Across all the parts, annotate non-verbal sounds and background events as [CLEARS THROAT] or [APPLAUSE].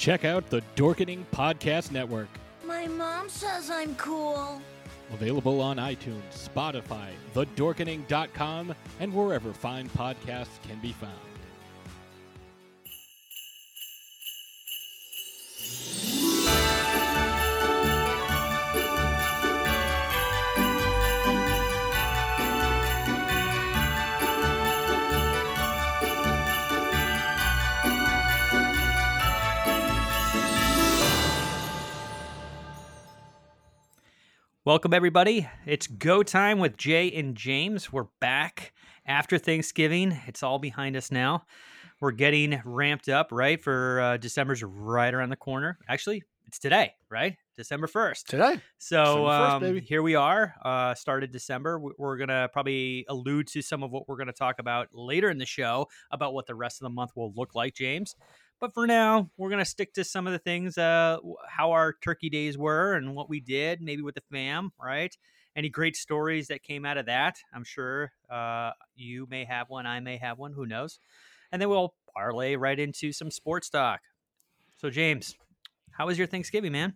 Check out the Dorkening Podcast Network, My mom says I'm cool. available on iTunes, Spotify, thedorkening.com, and wherever fine podcasts can be found. Welcome, everybody. It's go time with Jay and James. We're back after Thanksgiving. It's all behind us now. We're getting ramped up, right? For uh, December's right around the corner. Actually, it's today, right? December 1st. Today. So 1st, um, here we are. Uh, started December. We're gonna probably allude to some of what we're gonna talk about later in the show about what the rest of the month will look like, James. But for now, we're gonna stick to some of the things, uh, how our turkey days were and what we did, maybe with the fam, right? Any great stories that came out of that? I'm sure uh, you may have one. I may have one. Who knows? And then we'll parlay right into some sports talk. So, James, how was your Thanksgiving, man?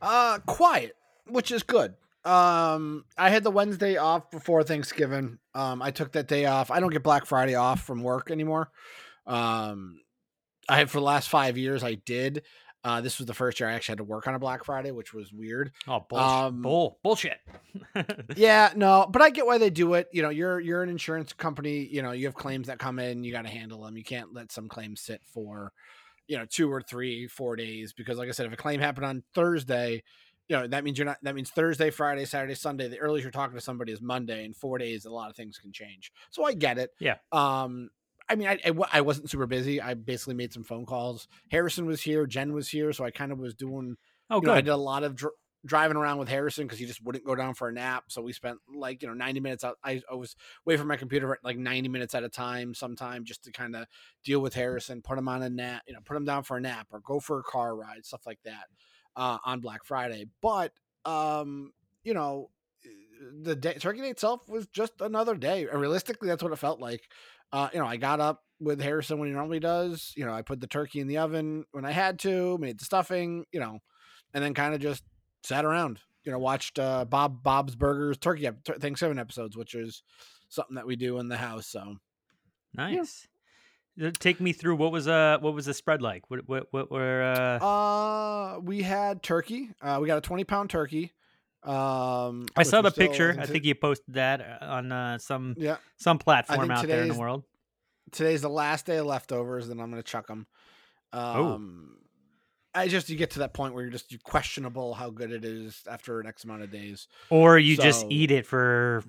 Uh, quiet, which is good. Um, I had the Wednesday off before Thanksgiving. Um, I took that day off. I don't get Black Friday off from work anymore. Um, I for the last five years. I did. Uh, this was the first year I actually had to work on a Black Friday, which was weird. Oh, bullshit. Um, Bull, bullshit. [LAUGHS] yeah, no, but I get why they do it. You know, you're you're an insurance company. You know, you have claims that come in. You got to handle them. You can't let some claims sit for, you know, two or three, four days because, like I said, if a claim happened on Thursday, you know that means you're not. That means Thursday, Friday, Saturday, Sunday. The earliest you're talking to somebody is Monday. In four days, a lot of things can change. So I get it. Yeah. Um. I mean, I, I I wasn't super busy. I basically made some phone calls. Harrison was here. Jen was here. So I kind of was doing Oh, you know, I did a lot of dr- driving around with Harrison because he just wouldn't go down for a nap. So we spent like you know ninety minutes out. I, I was away from my computer for like ninety minutes at a time, sometime just to kind of deal with Harrison, put him on a nap, you know, put him down for a nap or go for a car ride, stuff like that uh, on Black Friday. But um, you know, the day, turkey day itself was just another day. And realistically, that's what it felt like. Uh, you know, I got up with Harrison when he normally does. You know, I put the turkey in the oven when I had to, made the stuffing, you know, and then kind of just sat around. You know, watched uh, Bob Bob's Burgers turkey tur- Thanksgiving episodes, which is something that we do in the house. So Nice. Uh, Take me through what was uh what was the spread like? What what what were uh, Uh, we had turkey. Uh, we got a twenty pound turkey. Um, I saw the picture. I think you posted that uh, on uh, some Yeah. some platform out there in the world. Today's the last day of leftovers, then I'm gonna chuck them. Um, I just you get to that point where you're just you questionable how good it is after an X amount of days. Or you just eat it for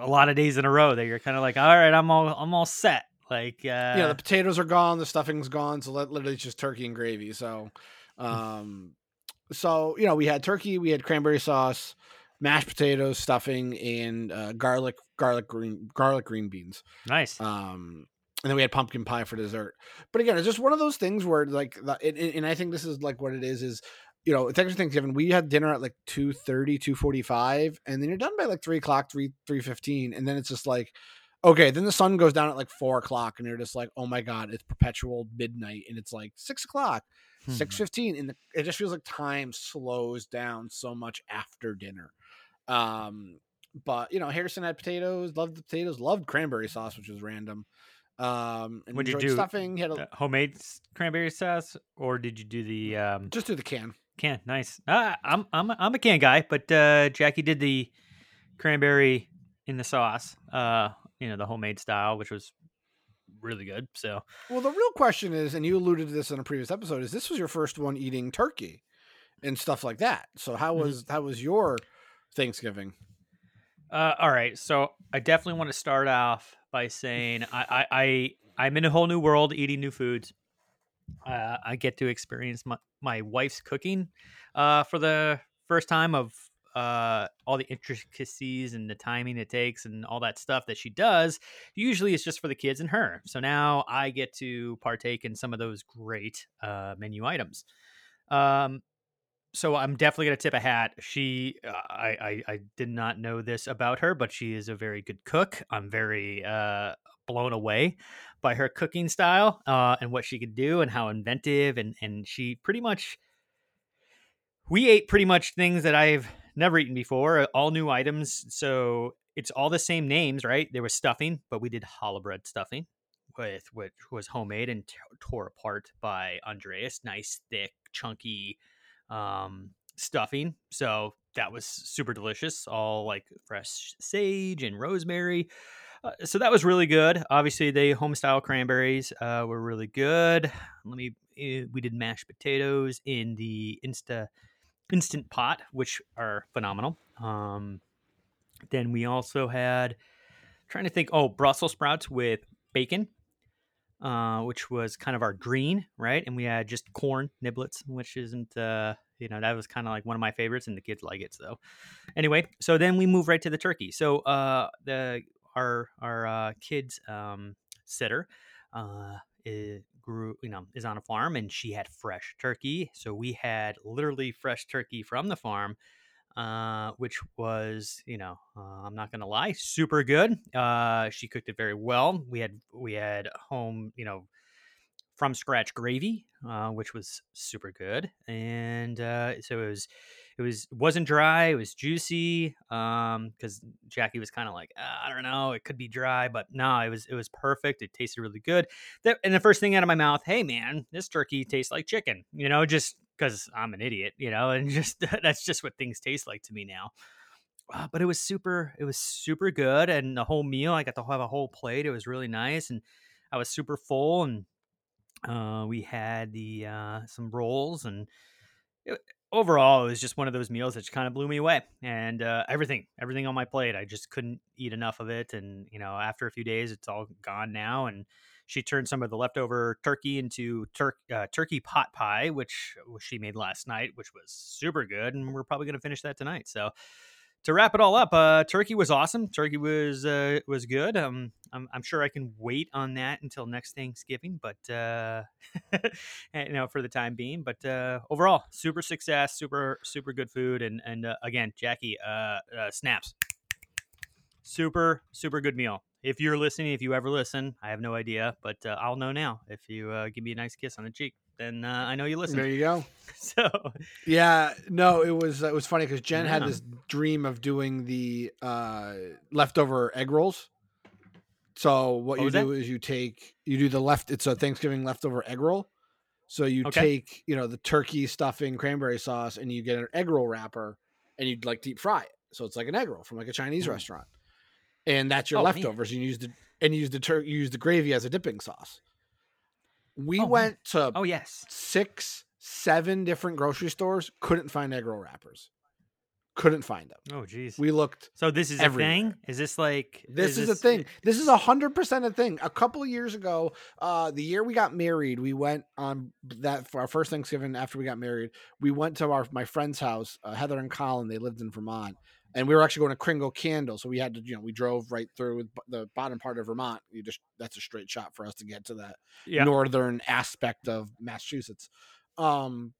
a lot of days in a row that you're kind of like, all right, I'm all I'm all set. Like, uh, you know, the potatoes are gone, the stuffing's gone, so li- literally it's just turkey and gravy. So, um, so you know, we had turkey, we had cranberry sauce, mashed potatoes, stuffing, and uh, garlic, garlic green, garlic green beans. nice. Um, and then we had pumpkin pie for dessert. But again, it's just one of those things where like, and, and I think this is like what it is is. You know, it's actually Thanksgiving. We had dinner at like 2.30, 2.45, and then you're done by like three o'clock, three three fifteen, and then it's just like, okay, then the sun goes down at like four o'clock, and you're just like, oh my god, it's perpetual midnight, and it's like six o'clock, Hmm. six fifteen, and it just feels like time slows down so much after dinner. Um, but you know, Harrison had potatoes, loved the potatoes, loved cranberry sauce, which was random. Um, and What'd you do? stuffing. Had a, Uh, homemade cranberry sauce, or did you do the um, just do the can. can? Nice. Uh, I'm I'm I'm a can guy, but uh, Jackie did the cranberry in the sauce. Uh, you know, the homemade style, which was really good. So Well, the real question is, and you alluded to this in a previous episode, is this was your first one eating turkey and stuff like that. So how Mhm. was how was your Thanksgiving? Uh, all right, so I definitely want to start off by saying I, I, I I'm in a whole new world, eating new foods. Uh, I get to experience my, my wife's cooking uh, for the first time of uh, all the intricacies and the timing it takes and all that stuff that she does. Usually, it's just for the kids and her. So now I get to partake in some of those great uh, menu items. Um, so I'm definitely gonna tip a hat. She, uh, I, I, I did not know this about her, but she is a very good cook. I'm very uh, blown away by her cooking style uh, and what she could do and how inventive and and she pretty much. We ate pretty much things that I've never eaten before, uh, all new items. So it's all the same names, right? There was stuffing, but we did challah bread stuffing with which was homemade and t- tore apart by Andreas. Nice, thick, chunky um, stuffing. So that was super delicious. All like fresh sage and rosemary. Uh, so that was really good. Obviously, the home style cranberries uh, were really good. Let me. eh, We did mashed potatoes in the insta instant pot, which are phenomenal. Um, then we also had trying to think. Oh, Brussels sprouts with bacon uh, which was kind of our green, right? And we had just corn niblets, which isn't, uh, you know, that was kind of like one of my favorites, and the kids like it. So, anyway, so then we move right to the turkey. So, uh, the our our uh, kids um, sitter uh, is, grew, you know, is on a farm, and she had fresh turkey. So we had literally fresh turkey from the farm uh, which was, you know, uh, I'm not gonna lie, super good. Uh, she cooked it very well. We had we had home, you know, from scratch gravy, uh, which was super good, and uh, so it was it was wasn't dry. It was juicy. Um, because Jackie was kind of like, "Ah, I don't know, it could be dry, but no, it was it was perfect. It tasted really good. The, and the first thing out of my mouth, hey man, this turkey tastes like chicken. You know, just because I'm an idiot, you know, and [LAUGHS] just that's just what things taste like to me now. Uh, but it was super, it was super good, and the whole meal, I got to have a whole plate. It was really nice, and I was super full, and uh, we had the uh, some rolls, and overall, it was just one of those meals that just kind of blew me away. And uh, everything, everything on my plate, I just couldn't eat enough of it. And you know, after a few days, it's all gone now, and she turned some of the leftover turkey into tur- uh, turkey pot pie, which she made last night, which was super good, and we're probably going to finish that tonight. So, to wrap it all up, uh, turkey was awesome. Turkey was uh, was good. Um, I'm, I'm sure I can wait on that until next Thanksgiving, but uh, [LAUGHS] you know, for the time being. But uh, overall, super success, super super good food, and and uh, again, Jackie, uh, uh, snaps, super super good meal. If you're listening, if you ever listen, I have no idea, but uh, I'll know now. If you uh, give me a nice kiss on the cheek, then uh, I know you listen. There you go. [LAUGHS] So Yeah, no, it was it was funny because Jen had this dream of doing the uh, leftover egg rolls. So what, What you do that? is you take you do the left. It's a Thanksgiving leftover egg roll. So you Okay. take you know the turkey stuffing, cranberry sauce, and you get an egg roll wrapper, and you like deep fry it. So it's like an egg roll from like a Chinese Mm. restaurant, and that's your Oh, man. leftovers. You use the and you use the tur- you use the gravy as a dipping sauce. We Oh, went to Oh yes. six, seven different grocery stores, couldn't find egg roll wrappers. Couldn't find them. Oh, geez. We looked. So this is a thing. Is this like This is, a thing. This is a hundred percent a thing. A couple of years ago, uh, the year we got married, we went on that for our first Thanksgiving after we got married. We went to our my friend's house, uh, Heather and Colin. They lived in Vermont, and we were actually going to Kringle Candle. So we had to, you know, we drove right through the bottom part of Vermont. You just that's a straight shot for us to get to that Yeah. northern aspect of Massachusetts. Um,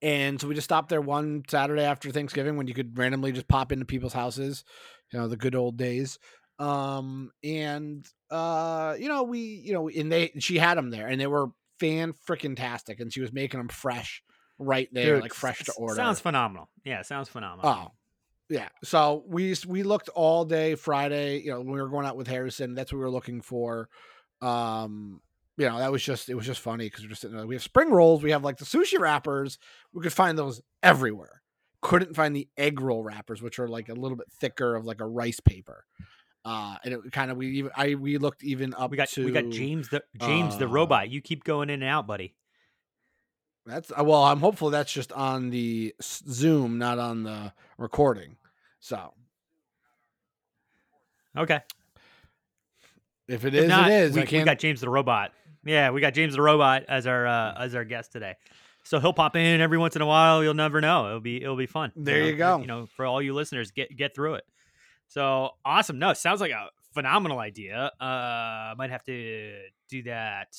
and so we just stopped there one Saturday after Thanksgiving when you could randomly just pop into people's houses, you know, the good old days. Um, and uh, you know, we, you know, and they she had them there and they were fan freaking tastic, and she was making them fresh right there, Dude, like fresh to order. Sounds phenomenal. Yeah, sounds phenomenal. Oh, yeah. So we we looked all day Friday. You know, when we were going out with Harrison, that's what we were looking for. Um, you know, that was just it was just funny because we're just sitting there. We have spring rolls. We have like the sushi wrappers. We could find those everywhere. Couldn't find the egg roll wrappers, which are like a little bit thicker of like a rice paper. Uh, and it kind of we even I we looked even up. we got to, we got James the James the uh, robot. You keep going in and out, buddy. That's uh, well. I'm hopeful that's just on the Zoom, not on the recording. So Okay. if it If is, not, it is. We, we got James the robot. Yeah, we got James the robot as our uh, as our guest today. So he'll pop in every once in a while. You'll never know. It'll be it'll be fun. There know? you go. You know, for all you listeners, get get through it. So awesome. No, sounds like a phenomenal idea. Uh, might have to do that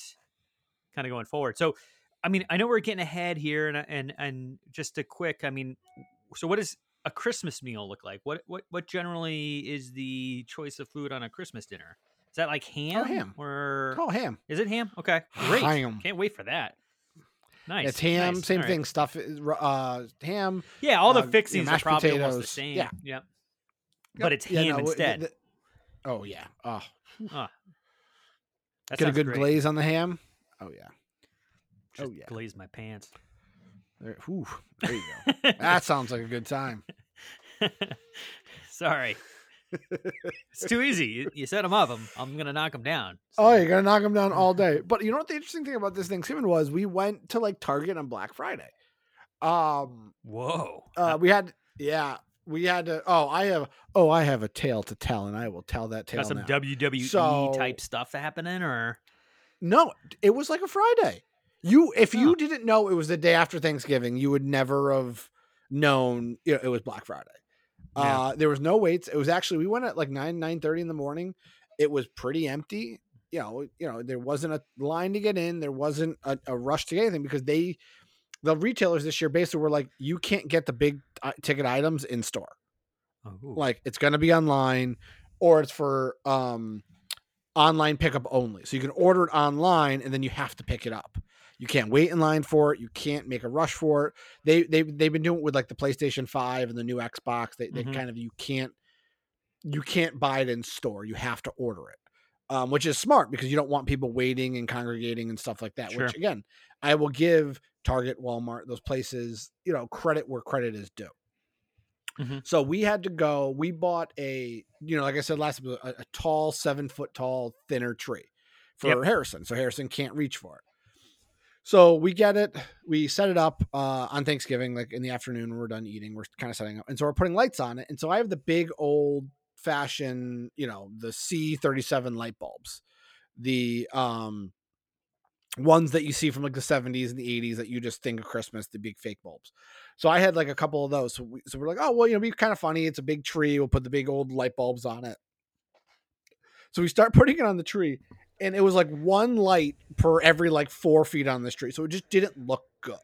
kind of going forward. So, I mean, I know we're getting ahead here, and and and just a quick. I mean, so what does a Christmas meal look like? What what what generally is the choice of food on a Christmas dinner? Is that like ham? Oh, ham. Or Oh, ham. is it ham? Okay, great. Ham. Can't wait for that. Nice. It's ham, nice. same All right. thing. Stuff, uh, ham. Yeah, all the uh, you know, fixings are probably almost the potatoes. same. Yeah, Yep. But it's Yeah, ham no, instead. the- oh yeah. Oh, that get a good great. glaze on the ham. Oh yeah. Just oh yeah. glaze my pants. There, whew, there you go. [LAUGHS] that sounds like a good time. [LAUGHS] Sorry. it's too easy. You, you set them up. I'm, I'm gonna knock them down. Oh, you're gonna knock them down all [LAUGHS] day. But you know what the interesting thing about this Thanksgiving was? We went to like Target on Black Friday. Um, Whoa. uh, we had yeah, we had to. Oh, I have. Oh, I have a tale to tell, and I will tell that tale Got some now. WWE So- type stuff happening, or No, it was like a Friday. You, if you didn't know it was the day after Thanksgiving, you would never have known you know, it was Black Friday. Yeah. Uh, there was no waits. It was actually we went at like nine nine thirty in the morning. It was pretty empty. You know, you know there wasn't a line to get in. There wasn't a, a rush to get anything because they, the retailers this year basically were like, you can't get the big uh, ticket items in store oh, like it's going to be online or it's for um online pickup only so you can order it online and then you have to pick it up you can't wait in line for it you can't make a rush for it they they they've been doing it with like the PlayStation 5 and the new Xbox they, they Mhm. kind of you can't you can't buy it in store you have to order it um, which is smart because you don't want people waiting and congregating and stuff like that Sure. which again I will give Target Walmart those places you know credit where credit is due Mhm. so we had to go. We bought a, you know, like I said last, a, a tall, seven foot tall, thinner tree for Yep. Harrison. So Harrison can't reach for it. So we get it. We set it up uh, on Thanksgiving, like in the afternoon when we're done eating. We're kind of setting up, and so we're putting lights on it. And so I have the big old fashioned, you know, the C thirty seven light bulbs, the um ones that you see from like the 70s and the 80s that you just think of Christmas, the big fake bulbs. So I had like a couple of those. So, we, so we're like, oh, well, you know, be kind of funny. It's a big tree. We'll put the big old light bulbs on it. So we start [LAUGHS] putting it on the tree, and it was like one light per every like four feet on the street, So it just didn't look good.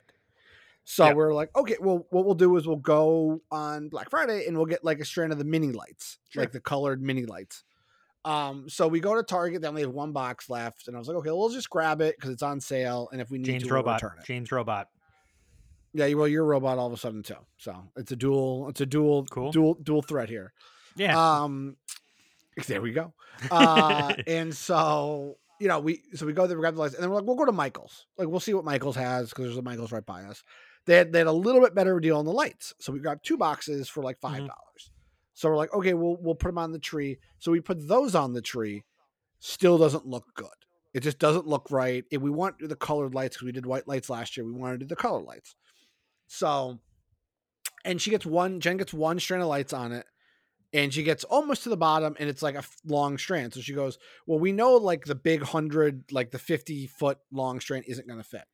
So Yeah. we're like, okay, well, what we'll do is we'll go on Black Friday and we'll get like a strand of the mini lights, Sure. like the colored mini lights. Um, so we go to Target, they only have one box left, and I was like, okay, we'll just grab it because it's on sale, and if we need James to, we'll Robot. return it. James Robot. Yeah, well, you're a robot all of a sudden too. So it's a dual, it's a dual, Cool. dual, dual threat here. Yeah. Um, [LAUGHS] there we go. Uh, [LAUGHS] and so you know, we so we go there, we grab the lights, and then we're like, we'll go to Michaels. Like, we'll see what Michaels has because there's a Michaels right by us. They had, they had a little bit better deal on the lights, so we grabbed two boxes for like five dollars. So we're like, okay, we'll we'll put them on the tree. So we put those on the tree. Still doesn't look good. It just doesn't look right. If we want the colored lights, because we did white lights last year, we want to do the color lights. So and she gets one. Jen gets one strand of lights on it, and she gets almost to the bottom, and it's like a long strand. So she goes, "Well, we know like the big hundred, like the fifty foot long strand isn't going to fit."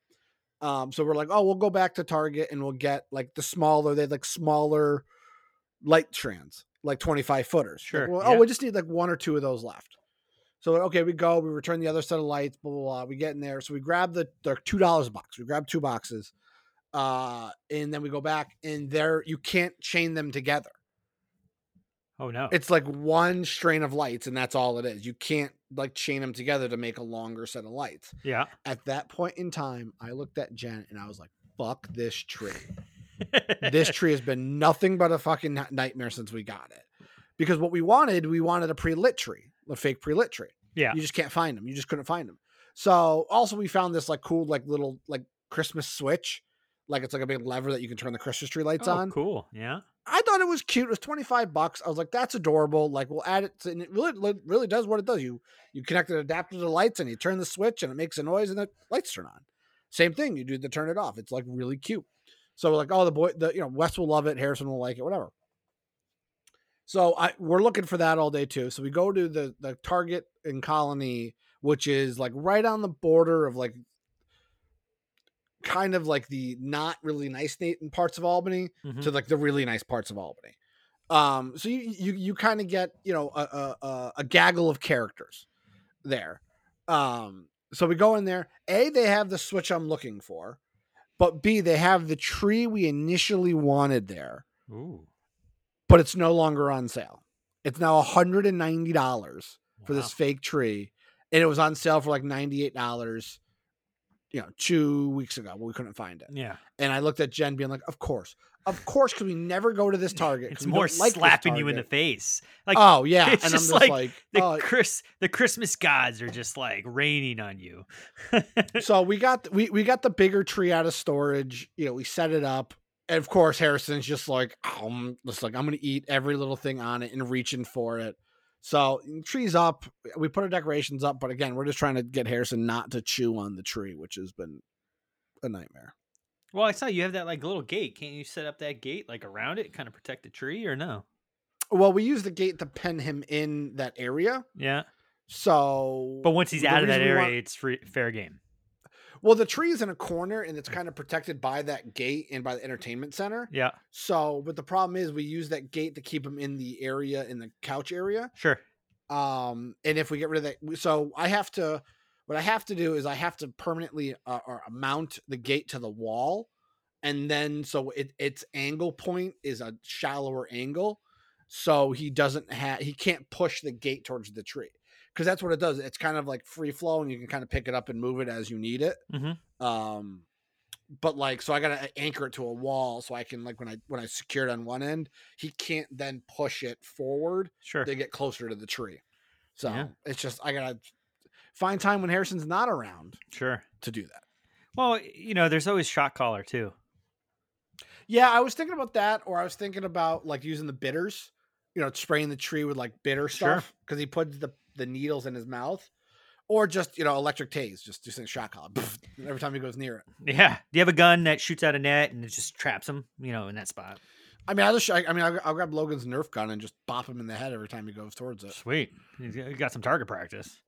Um, so we're like, "Oh, we'll go back to Target and we'll get like the smaller. They like smaller light strands, like twenty five footers. Like, Sure, well, yeah. Oh, we just need like one or two of those left. So okay, we go. We return the other set of lights. Blah blah blah. We get in there. So we grab the they're two dollars a box. We grab two boxes, uh, and then we go back, and there you can't chain them together. Oh no. It's like one strain of lights, and that's all it is. You can't like chain them together to make a longer set of lights. yeah. At that point in time, I looked at Jen and I was like, "Fuck this tree." this [LAUGHS] tree has been nothing but a fucking nightmare since we got it. Because what we wanted, we wanted a pre-lit tree, a fake pre-lit tree. Yeah. You just can't find them. You just couldn't find them. So also we found this like cool like little like Christmas switch, like it's like a big lever that you can turn the Christmas tree lights oh, on. cool. Yeah. I thought it was cute. It was 25 bucks. I was like, that's adorable. Like we'll add it to, and it really really does what it does. You you connect an adapter to the lights and you turn the switch and it makes a noise and the lights turn on. Same thing. You do the turn it off. It's like really cute. So like, oh, the boy, the you know, Wes will love it, Harrison will like it, whatever. So I we're looking for that all day too. So we go to the the Target in Colony, which is like right on the border of like kind of like the not really nice parts of Albany Mhm. to like the really nice parts of Albany. Um, so you you you kind of get you know a, a a- gaggle of characters there. Um, so we go in there. A, they have the switch I'm looking for, but B, they have the tree we initially wanted there, Ooh. but it's no longer on sale. It's now $190 for this fake tree, and it was on sale for like $98. You know, two weeks ago, but we couldn't find it. Yeah. And I looked at Jen, being like, "Of course, of course, because we never go to this [LAUGHS] target. It's more like slapping you in the face. Like Oh, yeah, it's and I'm just just like, like, the oh. Chris the Christmas gods are just like raining on you. [LAUGHS] so we got we we got the bigger tree out of storage. You know, we set it up, and of course, Harrison's just like, um, just like I'm gonna eat every little thing on it and reaching for it. So mm, tree's up. We put our decorations up, but again, we're just trying to get Harrison not to chew on the tree, which has been a nightmare. Well, I saw you have that like little gate. Can't you set up that gate like around it, kind of protect the tree, or no? Well, we use the gate to pen him in that area. Yeah. So, But once he's out of that area, want- it's free, fair game. Well, the tree is in a corner and it's kind of protected by that gate and by the entertainment center. Yeah. So, but the problem is we use that gate to keep him in the area in the couch area. Sure. Um, and if we get rid of that, so I have to, what I have to do is I have to permanently uh, or mount the gate to the wall, and then so it its angle point is a shallower angle, so he doesn't have he can't push the gate towards the tree because that's what it does. It's kind of like free flow, and you can kind of pick it up and move it as you need it. Mm-hmm. Um, but like, so I gotta anchor it to a wall so I can like when I when I secure it on one end, he can't then push it forward Sure. to get closer to the tree. So Yeah. it's just I gotta find time when Harrison's not around Sure. to do that. Well, you know, there's always shot caller too. Yeah, I was thinking about that, or I was thinking about like using the bitters, you know, spraying the tree with like bitter Sure. stuff because he puts the the needles in his mouth, or just you know electric tase, just just in shot collar every time he goes near it. Yeah. Do you have a gun that shoots out a net and it just traps him, you know, in that spot? I mean, I'll just, I, I mean, I'll, I'll grab Logan's Nerf gun and just bop him in the head every time he goes towards it. Sweet. You got some target practice.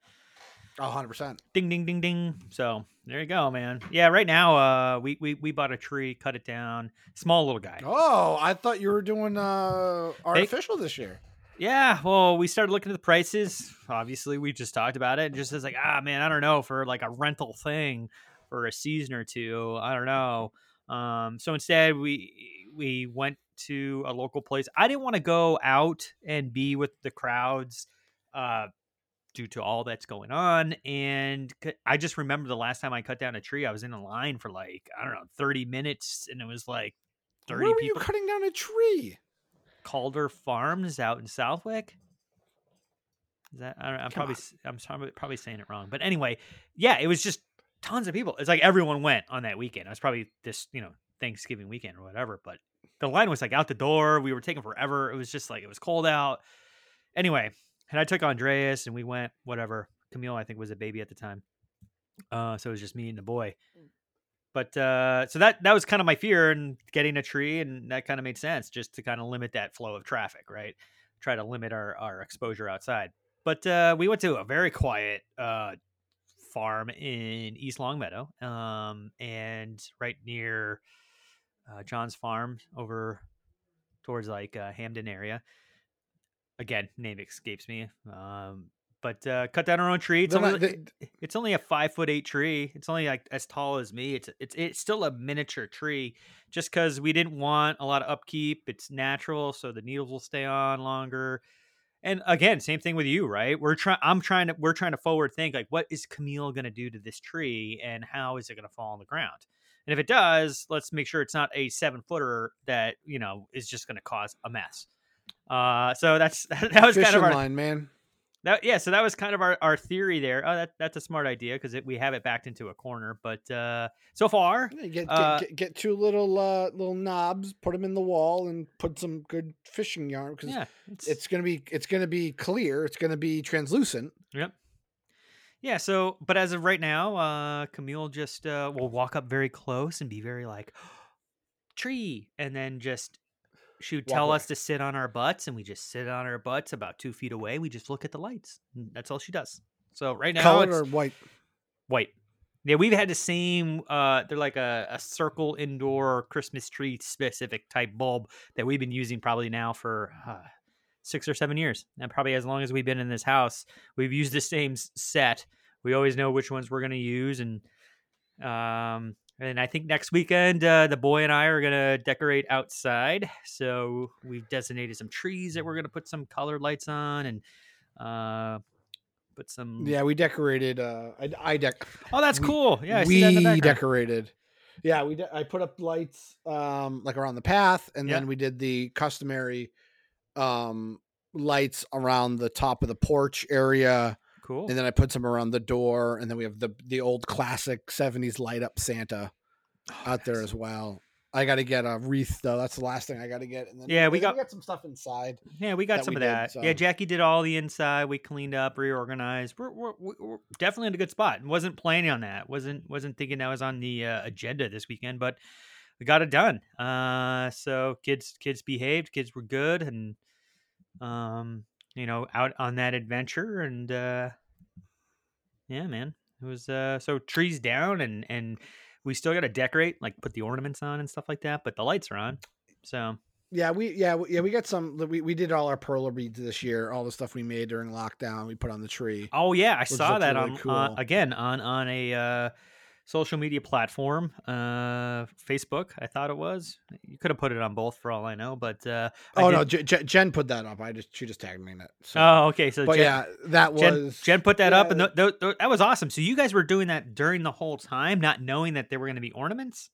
Oh, 100%. Ding ding ding ding. So there you go, man. Yeah, right now, uh we we, we bought a tree, cut it down. Small little guy. Oh, I thought you were doing uh artificial this year. Yeah, well, we started looking at the prices. Obviously, we just talked about it. and Just as like, ah, man, I don't know for like a rental thing for a season or two. I don't know. Um, so instead, we we went to a local place. I didn't want to go out and be with the crowds, uh, due to all that's going on. And I just remember the last time I cut down a tree, I was in a line for like I don't know, thirty minutes, and it was like thirty Where were people. you cutting down a tree? Calder Farms out in Southwick. Is that I don't, I'm Come probably s- I'm probably probably saying it wrong, but anyway, yeah, it was just tons of people. It's like everyone went on that weekend. It was probably this you know Thanksgiving weekend or whatever, but the line was like out the door. We were taking forever. It was just like it was cold out. Anyway, and I took Andreas and we went whatever. Camille I think was a baby at the time, uh, so it was just me and the boy. But uh, so that that was kind of my fear and getting a tree, and that kind of made sense just to kind of limit that flow of traffic, right? Try to limit our our exposure outside. But uh, we went to a very quiet uh, farm in East Longmeadow, um, and right near uh, John's farm over towards like uh, Hampden area. Again, name escapes me. Um, but uh, cut down our own tree. It's They're only not- it- it's only a five foot eight tree. It's only like as tall as me. It's it's it's still a miniature tree, just because we didn't want a lot of upkeep. It's natural, so the needles will stay on longer. And again, same thing with you, right? We're trying. I'm trying to. We're trying to forward think like, what is Camille going to do to this tree, and how is it going to fall on the ground? And if it does, let's make sure it's not a seven footer that you know is just going to cause a mess. Uh, so that's [LAUGHS] that was kind of our line, man. That yeah, so that was kind of our, our theory there. Oh, that that's a smart idea because we have it backed into a corner. But uh, so far, Yeah, Get, get, uh, get, get two little uh, little knobs, put them in the wall, and put some good fishing yarn because yeah, it's, gonna be it's gonna be clear. It's gonna be translucent. Yep. Yeah. So, but as of right now, uh, Camille just uh, will walk up very close and be very like, [GASPS] tree, and then just she would tell away. us to sit on our butts, and we just sit on our butts about two feet away. We just look at the lights. That's all she does. So right now, Colored it's or white? white. Yeah, we've had the same. Uh, they're like a, a circle indoor Christmas tree specific type bulb that we've been using probably now for uh, six or seven years, and probably as long as we've been in this house, we've used the same set. We always know which ones we're going to use, and um, and I think next weekend uh, the boy and I are going to decorate outside. So we've designated some trees that we're going to put some colored lights on, and uh, put some Yeah, we decorated. Uh, I, I dec. Oh, that's we- cool. Yeah, I we see that in the decorated. Yeah, we. De- I put up lights, um, like around the path, and Yeah. then we did the customary, um, lights around the top of the porch area. Cool. And then I put some around the door, and then we have the the old classic '70s light up Santa Oh, out there as well. I got to get a wreath though. That's the last thing I got to get. And then Yeah, we and then got- some stuff inside. Yeah, we got some we of did, that. so- Yeah, Jackie did all the inside. We cleaned up, reorganized. We're, we're, we're we're definitely in a good spot. wasn't planning on that. wasn't wasn't thinking that was on the uh, agenda this weekend, but we got it done. Uh, so kids kids behaved. Kids were good, and um, you know, out on that adventure, and uh, yeah, man, it was uh, so trees down, and and we still got to decorate, like put the ornaments on and stuff like that. But the lights are on, so Yeah, we yeah we- yeah we got some. We we did all our Perler beads this year. All the stuff we made during lockdown, we put on the tree. Oh yeah, I saw that really on cool. uh, again on on a uh, social media platform, uh, Facebook. I thought it was. You could have put it on both for all I know, but uh, I oh no, did- J- J- Jen put that up. I just she just tagged me in it. So. Oh, okay. So, but Jen, yeah, that was Jen put that up, and th- th- th- that was awesome. So you guys were doing that during the whole time, not knowing that there were going to be ornaments.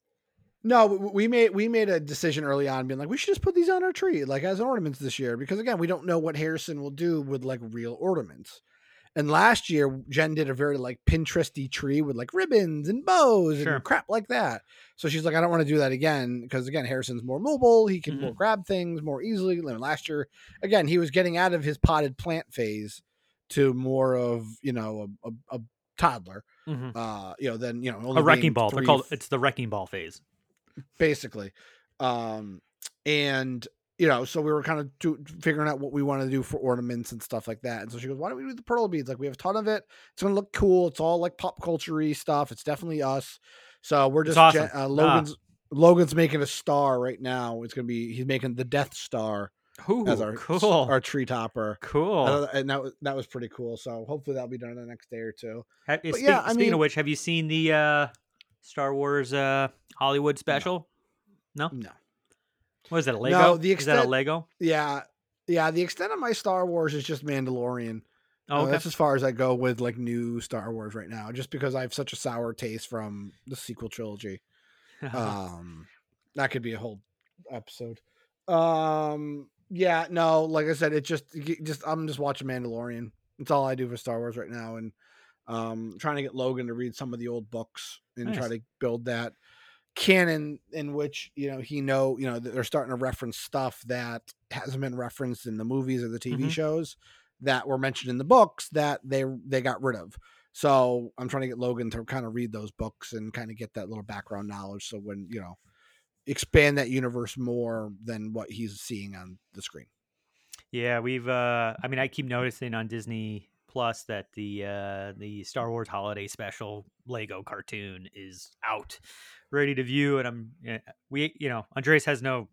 No, we made we made a decision early on, being like, we should just put these on our tree, like as ornaments this year, because again, we don't know what Harrison will do with like real ornaments. And last year, Jen did a very like Pinteresty tree with like ribbons and bows Sure. and crap like that. So she's like, I don't want to do that again because again, Harrison's more mobile. He can Mm-hmm. more grab things more easily. And last year, again, he was getting out of his potted plant phase to more of you know a, a, a toddler. Mhm. Uh, you know, then you know only A wrecking ball. They're called. It's the wrecking ball phase. basically. Um, and you know, so we were kind of do, figuring out what we want to do for ornaments and stuff like that. And so she goes, "Why don't we do the Perler beads? Like we have a ton of it. It's gonna look cool. It's all like pop culture stuff. It's definitely us. So we're just awesome. uh, Ah. Logan's Logan's making a star right now. It's gonna be he's making the Death Star Ooh, as our cool. our tree topper. Cool. Uh, and that was that was pretty cool. So hopefully that'll be done in the next day or two. Ha- But speak- yeah, I speaking mean- of which, have you seen the uh, Star Wars uh, Holiday special? No. No. What is that? A Lego? No, the extent, is that a Lego? Yeah, yeah. The extent of my Star Wars is just Mandalorian. Oh, Uh, that's as far as I go with like new Star Wars right now, just because I have such a sour taste from the sequel trilogy. [LAUGHS] um, that could be a whole episode. Um, yeah, no, like I said, it just, just I'm just watching Mandalorian. That's all I do for Star Wars right now, and um, trying to get Logan to read some of the old books and try to build that canon in which you know he know you know they're starting to reference stuff that hasn't been referenced in the movies or the TV Mhm. shows that were mentioned in the books that they they got rid of. So I'm trying to get Logan to kind of read those books and kind of get that little background knowledge. So when you know, expand that universe more than what he's seeing on the screen. Yeah, we've. uh I mean, I keep noticing on Disney Plus that the uh the Star Wars Holiday Special Lego cartoon is out, ready to view, and I'm eh, we you know Andres has no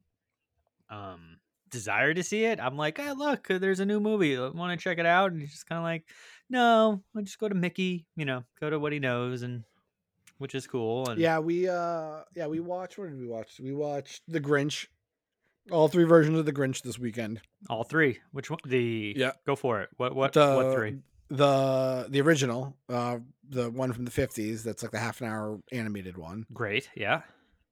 um desire to see it. I'm like, hey, look, there's a new movie. Want to check it out? And he's just kind of like, no, I'll just go to Mickey. You know, go to what he knows, and which is cool. And Yeah, we uh yeah, we watched what did we watch? We watched The Grinch. All three versions of The Grinch this weekend. all three. Which one? The Yeah. go for it. What what the, what three? The the original, uh the one from the 50s that's like the half an hour animated one. Great. Yeah.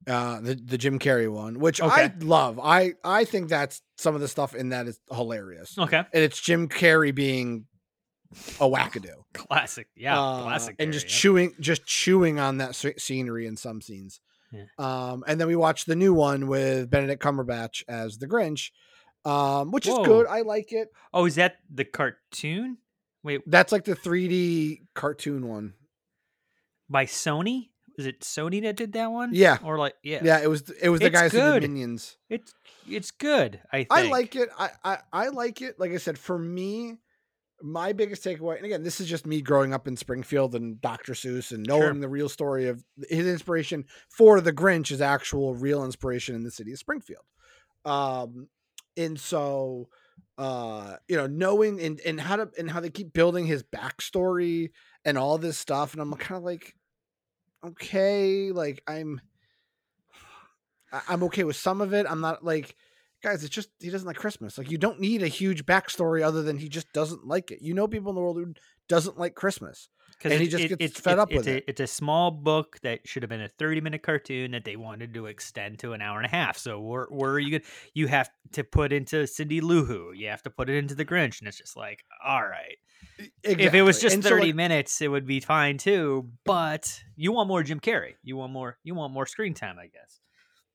Uh the the Jim Carrey one, which I love. I I think that's some of the stuff in that is hilarious. Okay. And it's Jim Carrey being a wackadoo. [LAUGHS] Classic. Yeah. Uh, classic. and Carrey, just yeah. chewing just chewing on that sce- scenery in some scenes Yeah. um and then we watched the new one with benedict cumberbatch as the grinch um which Whoa. is good i like it Oh, is that the cartoon? Wait, that's like the 3d cartoon one by Sony? Is it Sony that did that one? Yeah. Or like yeah. yeah, it was it was the It's guys who good. did minions It's it's good. I think. i like it I, I i like it like i said for me my biggest takeaway and again this is just me growing up in springfield and dr seuss and knowing Sure. the real story of his inspiration for the grinch is actual real inspiration in the city of springfield um and so uh you know knowing and and how to and how they keep building his backstory and all this stuff and i'm kind of like okay like i'm i'm okay with some of it i'm not like guys it's just he doesn't like christmas like you don't need a huge backstory other than he just doesn't like it you know people in the world who doesn't like christmas 'Cause and he just it- gets it's, fed it's- up with it's it A, it's a small book that should have been a 30 minute cartoon that they wanted to extend to an hour and a half. So where, where are you going You have to put into Cindy Lou Who. You have to put it into the Grinch. And it's just like, all right. If it was just And so, 30 like- minutes, it would be fine too. But you want more Jim Carrey. You want more, you want more screen time, I guess.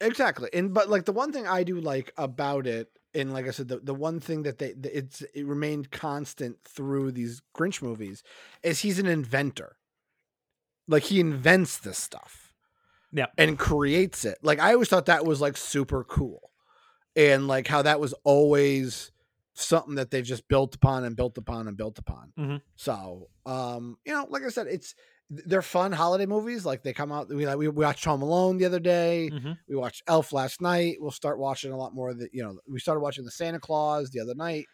exactly and but like the one thing i do like about it and like i said the, the one thing that they that it's it remained constant through these grinch movies is he's an inventor like he invents this stuff Yeah. and creates it like i always thought that was like super cool and like how that was always something that they've just built upon and built upon and built upon Mhm. so um you know like i said it's they're fun holiday movies like they come out we like we watched home alone the other day Mhm. we watched elf last night we'll start watching a lot more of the you know we started watching the santa claus the other night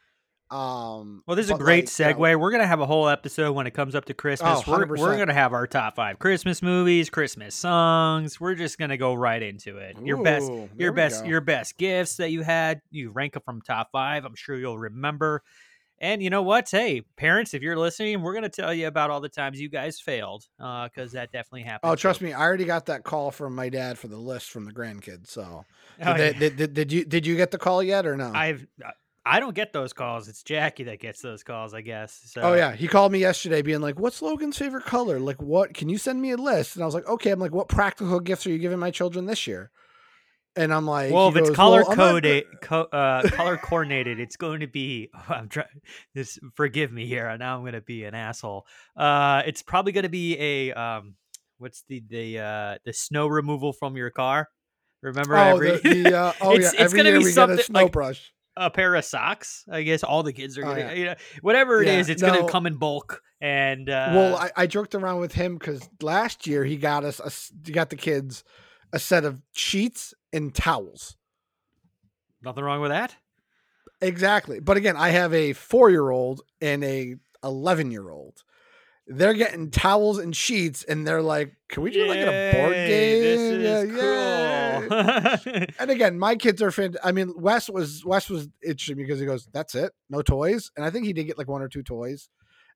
um Well, this is a great like, you know, segue. We're gonna have a whole episode when it comes up to Christmas. Oh, we're, we're gonna have our top five Christmas movies, Christmas songs. We're just gonna go right into it. Your best, your best, go. your best gifts that you had. You rank them from top five. I'm sure you'll remember. And you know what? Hey, parents, if you're listening, we're gonna tell you about all the times you guys failed, uh, because that definitely oh, happened. Oh, trust me, I already got that call from my dad for the list from the grandkids. So, Oh, did, they- yeah. did, did, did you did you get the call yet or no? I've, uh, I don't get those calls. It's Jackie that gets those calls, I guess. Oh, so. Oh yeah, he called me yesterday, being like, "What's Logan's favorite color? Like, what? Can you send me a list?" And I was like, "Okay." I'm like, "What practical gifts are you giving my children this year?" And I'm like, Well, if it's color "Well, I'm not coded, co- uh, color coordinated, it's going to be. [LAUGHS] I'm trying. This forgive me here. Now I'm going to be an asshole. Uh, it's probably going to be a um, what's the the uh the snow removal from your car? Remember Oh, every the- the, uh, [LAUGHS] oh, it's, yeah, it's gonna be we get a something snow like brush. a pair of socks. I guess all the kids are Oh, gonna, yeah. you know, whatever it Yeah, is, it's gonna come in bulk. And uh, well, I, I joked around with him because last year he got us, a he got the kids a set of sheets and towels. nothing wrong with that. Exactly. But again, I have a four year old and a 11 year old. They're getting towels and sheets, and they're like, "Can we do like a board game?" This is Yeah, cool. yay. and again, my kids are fan. I mean, Wes was Wes was interesting because he goes, "That's it, no toys," and I think he did get like one or two toys.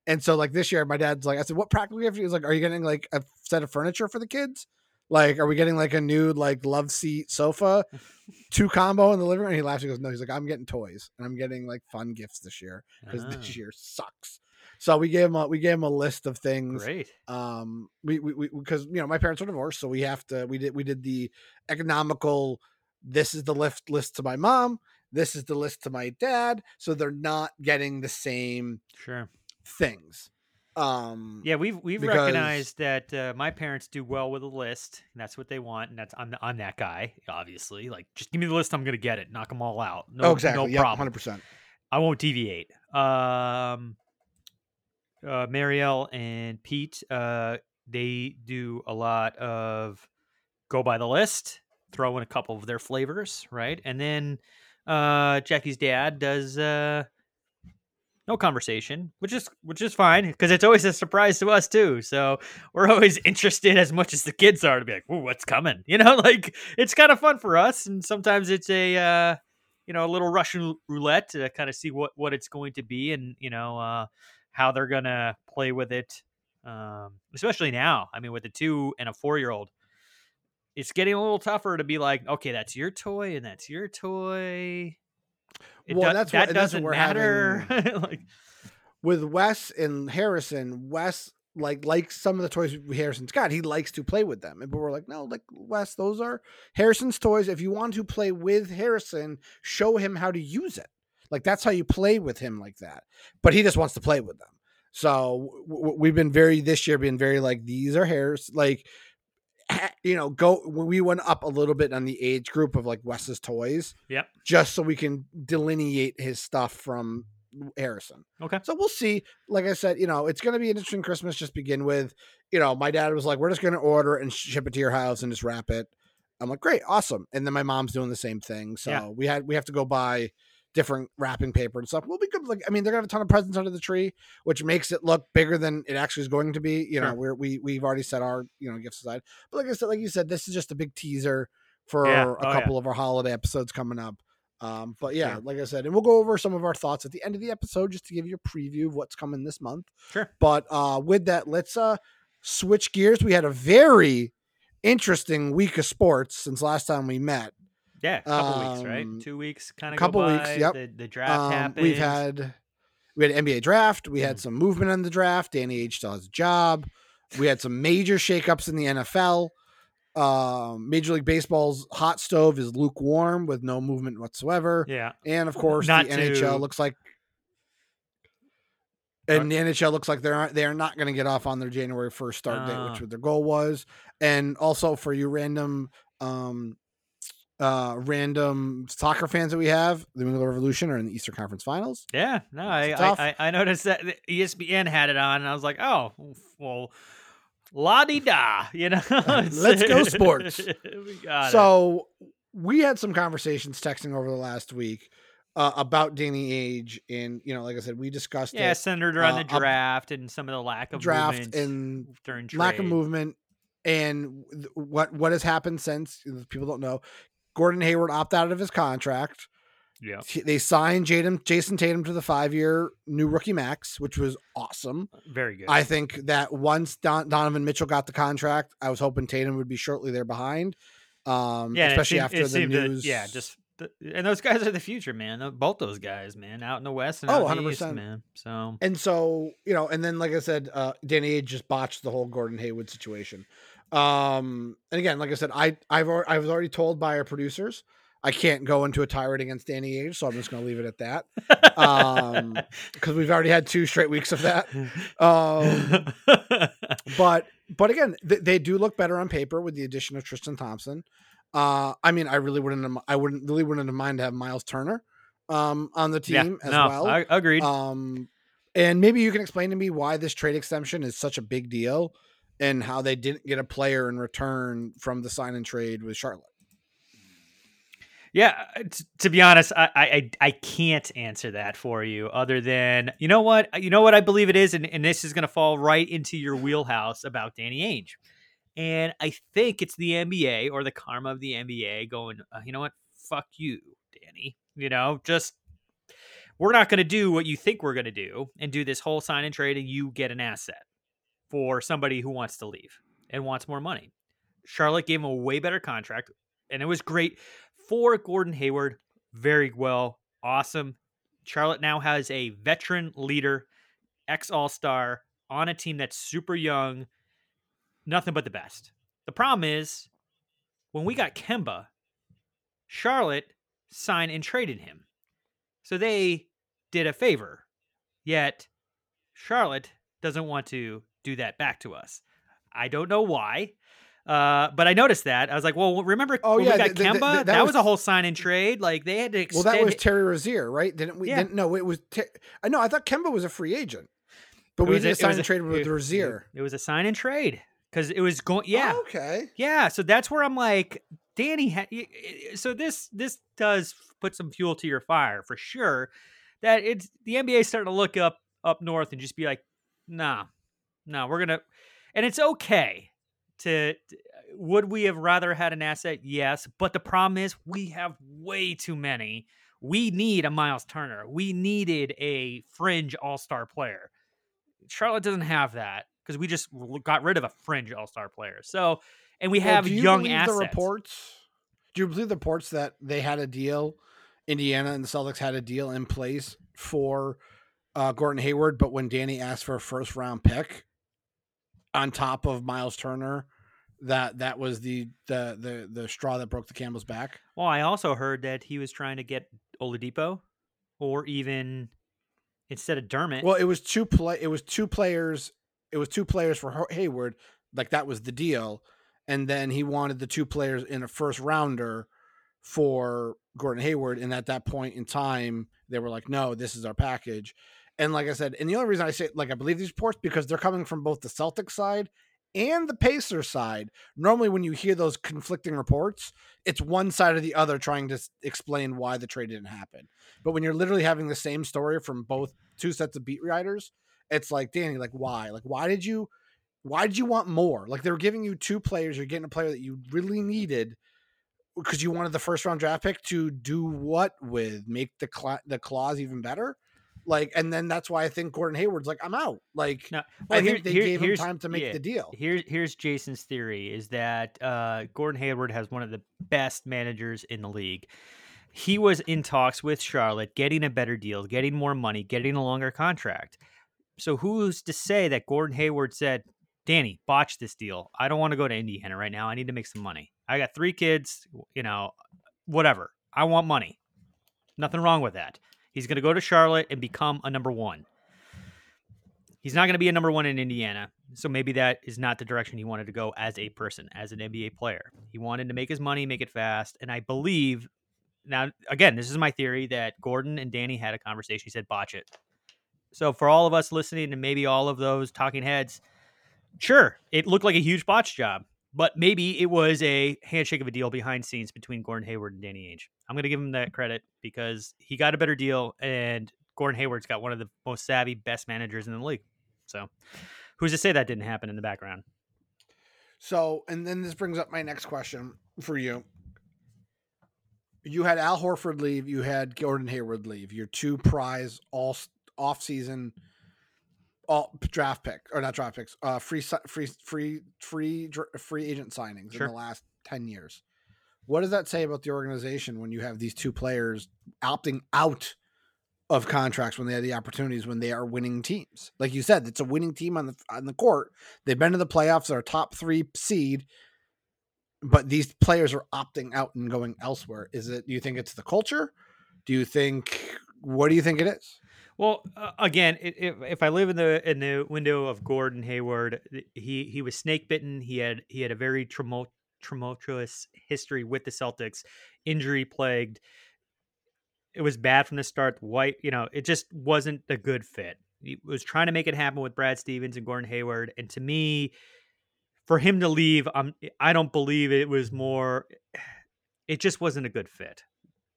And so, like this year, my dad's like, I said, "What practical gift?" He's like, "Are you getting like a set of furniture for the kids? Like, are we getting like a new like love seat sofa, [LAUGHS] two combo in the living room?" And he laughs. He goes, "No." He's like, "I'm getting toys and I'm getting like fun gifts this year because Ah. this year sucks." So we gave him a we gave him a list of things Great. um we we because you know my parents are divorced so we have to we did we did the economical this is the list list to my mom this is the list to my dad so they're not getting the same Sure. things Um, Yeah, we've we've because- recognized that uh, my parents do well with a list, and that's what they want. And that's I'm I'm that guy, obviously. Like, just give me the list, I'm gonna get it. Knock them all out. No, oh, exactly. no yeah, problem. hundred percent. I won't deviate. Um, uh, Marielle and Pete, uh, they do a lot of go by the list, throw in a couple of their flavors, right? And then uh, Jackie's dad does uh, no conversation, which is which is fine because it's always a surprise to us too. So we're always [LAUGHS] interested as much as the kids are to be like, "Ooh, what's coming?" [LAUGHS] You know, like it's kind of fun for us, and sometimes it's a uh, you know a little Russian roulette to kind of see what what it's going to be, and you know uh, how they're gonna play with it. Um, especially now, I mean, with a two and a four year old, it's getting a little tougher to be like, okay, that's your toy and that's your toy. It Well, do- that's that what- that's what doesn't we're matter. [LAUGHS] like, with Wes and Harrison, Wes like likes some of the toys Harrison's got. He likes to play with them, and but we're like, no, like Wes, those are Harrison's toys. If you want to play with Harrison, show him how to use it. Like that's how you play with him like that. But he just wants to play with them. So w- we've been very this year, been very like these are hairs. Like [CLEARS THROAT] you know, go when we went up a little bit on the age group of like Wes's toys yep. just so we can delineate his stuff from Harrison. Okay. So we'll see. Like I said, you know, it's going to be an interesting Christmas just begin with. You know, my dad was like, we're just going to order and ship it to your house and just wrap it. I'm like, great, awesome. And then my mom's doing the same thing. So Yeah. we had we have to go buy different wrapping paper and stuff. We'll be good. Like, I mean, they're gonna have a ton of presents under the tree, which makes it look bigger than it actually is going to be. You know, Sure. we're, we we've already set our you know gifts aside. But like I said, like you said, this is just a big teaser for Yeah. a Oh, yeah. couple of our holiday episodes coming up. Um, but yeah, Sure. like I said, and we'll go over some of our thoughts at the end of the episode just to give you a preview of what's coming this month. Sure. But uh, with that, let's uh, switch gears. We had a very interesting week of sports since last time we met. Yeah, a couple weeks, right? Um, Two weeks, kind of. couple weeks, by, yep. The, the draft Um, happened. We've had we had NBA draft. We Mm. had some movement on the draft. Danny Ainge still has a job. We had some major shakeups in the NFL. Um, Major League Baseball's hot stove is lukewarm with no movement whatsoever. Yeah. And of course, Not the NHL looks like, and the NHL looks like they're they are not going to get off on their January first start date, which what their goal was. And also for you random, um, uh, random soccer fans that we have, the New England Revolution are in the Eastern Conference Finals. Yeah, no, I, I. I noticed that ESPN had it on, and I was like, oh, well, la di da, you know. [LAUGHS] Let's go [LAUGHS] sports. we got it. so we had some conversations texting over the last week uh, about Danny Ainge, and you know, like I said, we discussed yeah, it, centered around uh, the draft and some of the lack of draft and during lack of movement and what what has happened since people don't know. Gordon Hayward opted out of his contract. Yeah, They signed Jaden, Jayson Tatum to the five year new rookie max, which was awesome. very good. I think that once Don, Donovan Mitchell got the contract, I was hoping Tatum would be shortly there behind. Um, yeah, especially seemed- after the to- news. yeah, just the, and those guys are the future, man. Both those guys, man, out in the west and Oh, out in the east, man. So And so, you know, and then like I said, uh Danny Ainge just botched the whole Gordon Hayward situation. Um and again, like I said, I I've already, I was already told by our producers I can't go into a tirade against Danny Ainge, so I'm just going to leave it at that. Um [LAUGHS] cuz we've already had two straight weeks of that. Um [LAUGHS] but but again, th- they do look better on paper with the addition of Tristan Thompson. Uh I mean, I really wouldn't have, I wouldn't really wouldn't have mind to have Myles Turner um on the Yeah, team as no, well. I- agreed. Um, and maybe you can explain to me why this trade extension is such a big deal and how they didn't get a player in return from the sign and trade with Charlotte. Yeah, uh, t- to be honest, I, I I- I can't answer that for you. Other than you know what, you know what I believe it is, and, and this is going to fall right into your wheelhouse about Danny Ainge. And I think it's the NBA or the karma of the NBA going, uh, you know what, fuck you, Danny. You know, just we're not going to do what you think we're going to do and do this whole sign and trade, and you get an asset for somebody who wants to leave and wants more money. Charlotte gave him a way better contract, and it was great for Gordon Hayward. Very well, awesome. Charlotte now has a veteran leader, ex All Star, on a team that's super young. Nothing but the best. The problem is, when we got Kemba, Charlotte signed and traded him. So they did a favor. Yet Charlotte doesn't want to do that back to us. I don't know why. Uh, but I noticed that. I was like, well, remember Oh, when yeah, we got th- th- th- Kemba? that that, was, was- a whole sign and trade. Like they had to Well, that was Terry Rozier, right? Didn't we? Yeah. Didn't, no, it was. Ter- I know. I thought Kemba was a free agent, but It we did a- a sign and a- trade with it- Rozier. It was a sign and trade because it was going. Yeah, okay. yeah. So that's where I'm like, Danny. Ha- so this this does put some fuel to your fire for sure. That it's the NBA starting to look up up north and just be like, nah, no, we're gonna, and it's okay to. Would we have rather had an asset? Yes, but the problem is we have way too many. We need a Myles Turner. We needed a fringe All Star player. Charlotte doesn't have that because we just got rid of a fringe All Star player. So, and we Well, have do you young believe assets. The reports. Do you believe the reports that they had a deal? Indiana and the Celtics had a deal in place for uh, Gordon Hayward, but when Danny asked for a first round pick on top of Myles Turner, that that was the the the the straw that broke the camel's back. Well, I also heard that he was trying to get Oladipo, or even instead of Dermot. Well, it was two play. It was two players. It was two players for Hayward. Like that was the deal, and then he wanted the two players in a first rounder for Gordon Hayward. And at that point in time, they were like, "No, this is our package." And like I said, and the only reason I say like I believe these reports because they're coming from both the Celtics side and the Pacers side. Normally, when you hear those conflicting reports, it's one side or the other trying to explain why the trade didn't happen. But when you're literally having the same story from both two sets of beat writers, it's like Danny, like why? Like why did you? Why did you want more? Like they were giving you two players, you're getting a player that you really needed because you wanted the first round draft pick to do what with? Make the cla the clause even better. Like, and then that's why I think Gordon Hayward's like, I'm out. Like, No, I well, think they here- gave him time to make yeah, the deal. Here's here's Jason's theory is that uh, Gordon Hayward has one of the best managers in the league. He was in talks with Charlotte, getting a better deal, getting more money, getting a longer contract. So who's to say that Gordon Hayward said, "Danny, botch this deal. I don't want to go to Indiana right now. I need to make some money. I got three kids. You know, whatever. I want money. Nothing wrong with that. He's going to go to Charlotte and become a number one. He's not going to be a number one in Indiana. So maybe that is not the direction he wanted to go as a person, as an NBA player. He wanted to make his money, make it fast. And I believe now, again, this is my theory that Gordon and Danny had a conversation. He said, botch it. So for all of us listening and maybe all of those talking heads, sure, it looked like a huge botch job, but maybe it was a handshake of a deal behind scenes between Gordon Hayward and Danny Ainge. I'm going to give him that mm. credit because he got a better deal, and Gordon Hayward's got one of the most savvy, best managers in the league. So, who's to say that didn't happen in the background? So, and then this brings up my next question for you. You had Al Horford leave, you had Gordon Hayward leave, your two prize all off season all draft pick or not draft picks, uh free free free free free agent signings Sure. in the last 10 years. What does that say about the organization when you have these two players opting out of contracts when they have the opportunities when they are winning teams? Like you said, it's a winning team on the on the court. They've been to the playoffs, they're a top 3 seed, but these players are opting out and going elsewhere. Is it do you think it's the culture? Do you think what do you think it is? Well, uh, again, if I live in the in the window of Gordon Hayward, he he was snake bitten. He had he had a very tumult, tumultuous history with the Celtics, injury plagued. It was bad from the start. White, you know, it just wasn't a good fit. He was trying to make it happen with Brad Stevens and Gordon Hayward, and to me, for him to leave, I'm I don't believe it was more. It just wasn't a good fit.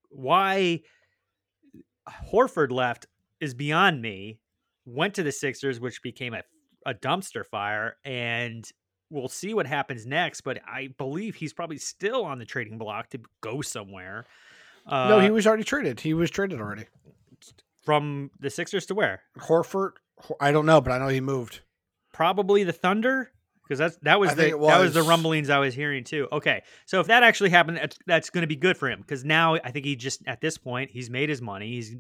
Why Horford left is beyond me. Went to the Sixers, which became a, a dumpster fire, and we'll see what happens next. But I believe he's probably still on the trading block to go somewhere. Uh, no, he was already traded. He was traded already. from the Sixers to where? Horford, I don't know, but I know he moved. Probably the Thunder, because that's that was I the it that was the rumblings I was hearing too. Okay, so if that actually happened, that's, that's going to be good for him because now I think he just at this point he's made his money. He's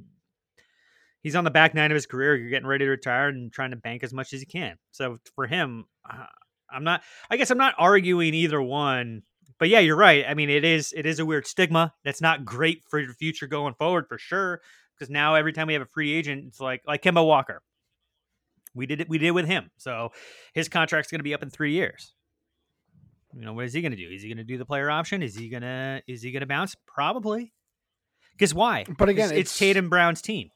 he's on the back nine of his career. You're getting ready to retire and trying to bank as much as he can. So for him, uh, I'm not. I guess I'm not arguing either one. But yeah, you're right. I mean, it is it is a weird stigma. That's not great for your future going forward for sure. Because now every time we have a free agent, it's like like Kemba Walker. We did it. We did it with him. So his contract's going to be up in three years. You know, what is he going to do? Is he going to do the player option? Is he gonna is he going to bounce? Probably. Because why? But again, it's, it's- Tatum Brown's team.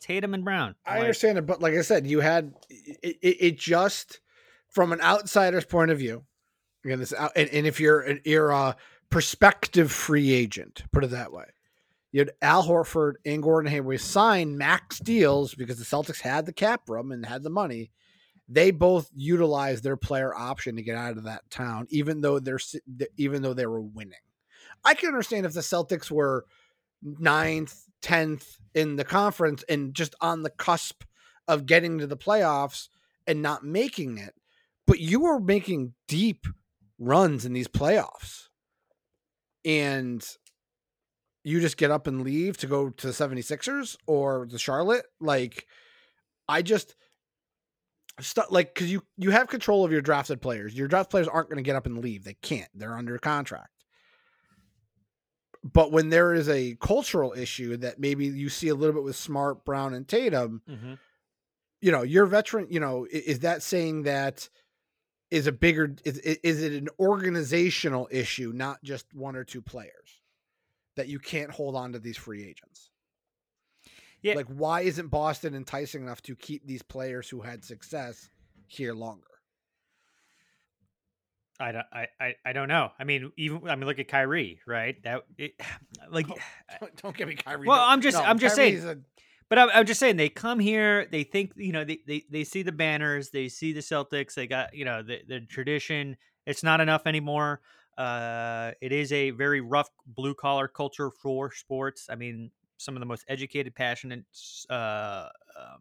Tatum and Brown. I Like, understand it, but like I said, you had it, it, it just from an outsider's point of view. Again, this out, and, and if you're an you're a prospective free agent, put it that way, you had Al Horford and Gordon Hayward sign max deals because the Celtics had the cap room and had the money. They both utilized their player option to get out of that town, even though they're even though they were winning. I can understand if the Celtics were ninth, tenth in the conference and just on the cusp of getting to the playoffs and not making it. But you were making deep runs in these playoffs. And you just get up and leave to go to the 76ers or the Charlotte. Like, I just stu- like because you you have control of your drafted players. Your draft players aren't going to get up and leave. They can't. They're under contract but when there is a cultural issue that maybe you see a little bit with Smart, Brown, and Tatum, Mhm. you know, your veteran, you know, i- is that saying that is a bigger is is it an organizational issue, not just one or two players that you can't hold on to these free agents? Yeah. Like why isn't Boston enticing enough to keep these players who had success here longer? I don't. I, I. I don't know. I mean, even. I mean, look at Kyrie, right? That. It, [SIGHS] like. [SIGHS] Don't, don't get me Kyrie. Well, Don't- I'm just. no, I'm just Kyrie's saying. a- But I'm, I'm just saying they come here. They think you know. They, they, they see the banners. They see the Celtics. They got you know the, the tradition. It's not enough anymore. Uh, it is a very rough blue collar culture for sports. I mean, some of the most educated, passionate uh, um,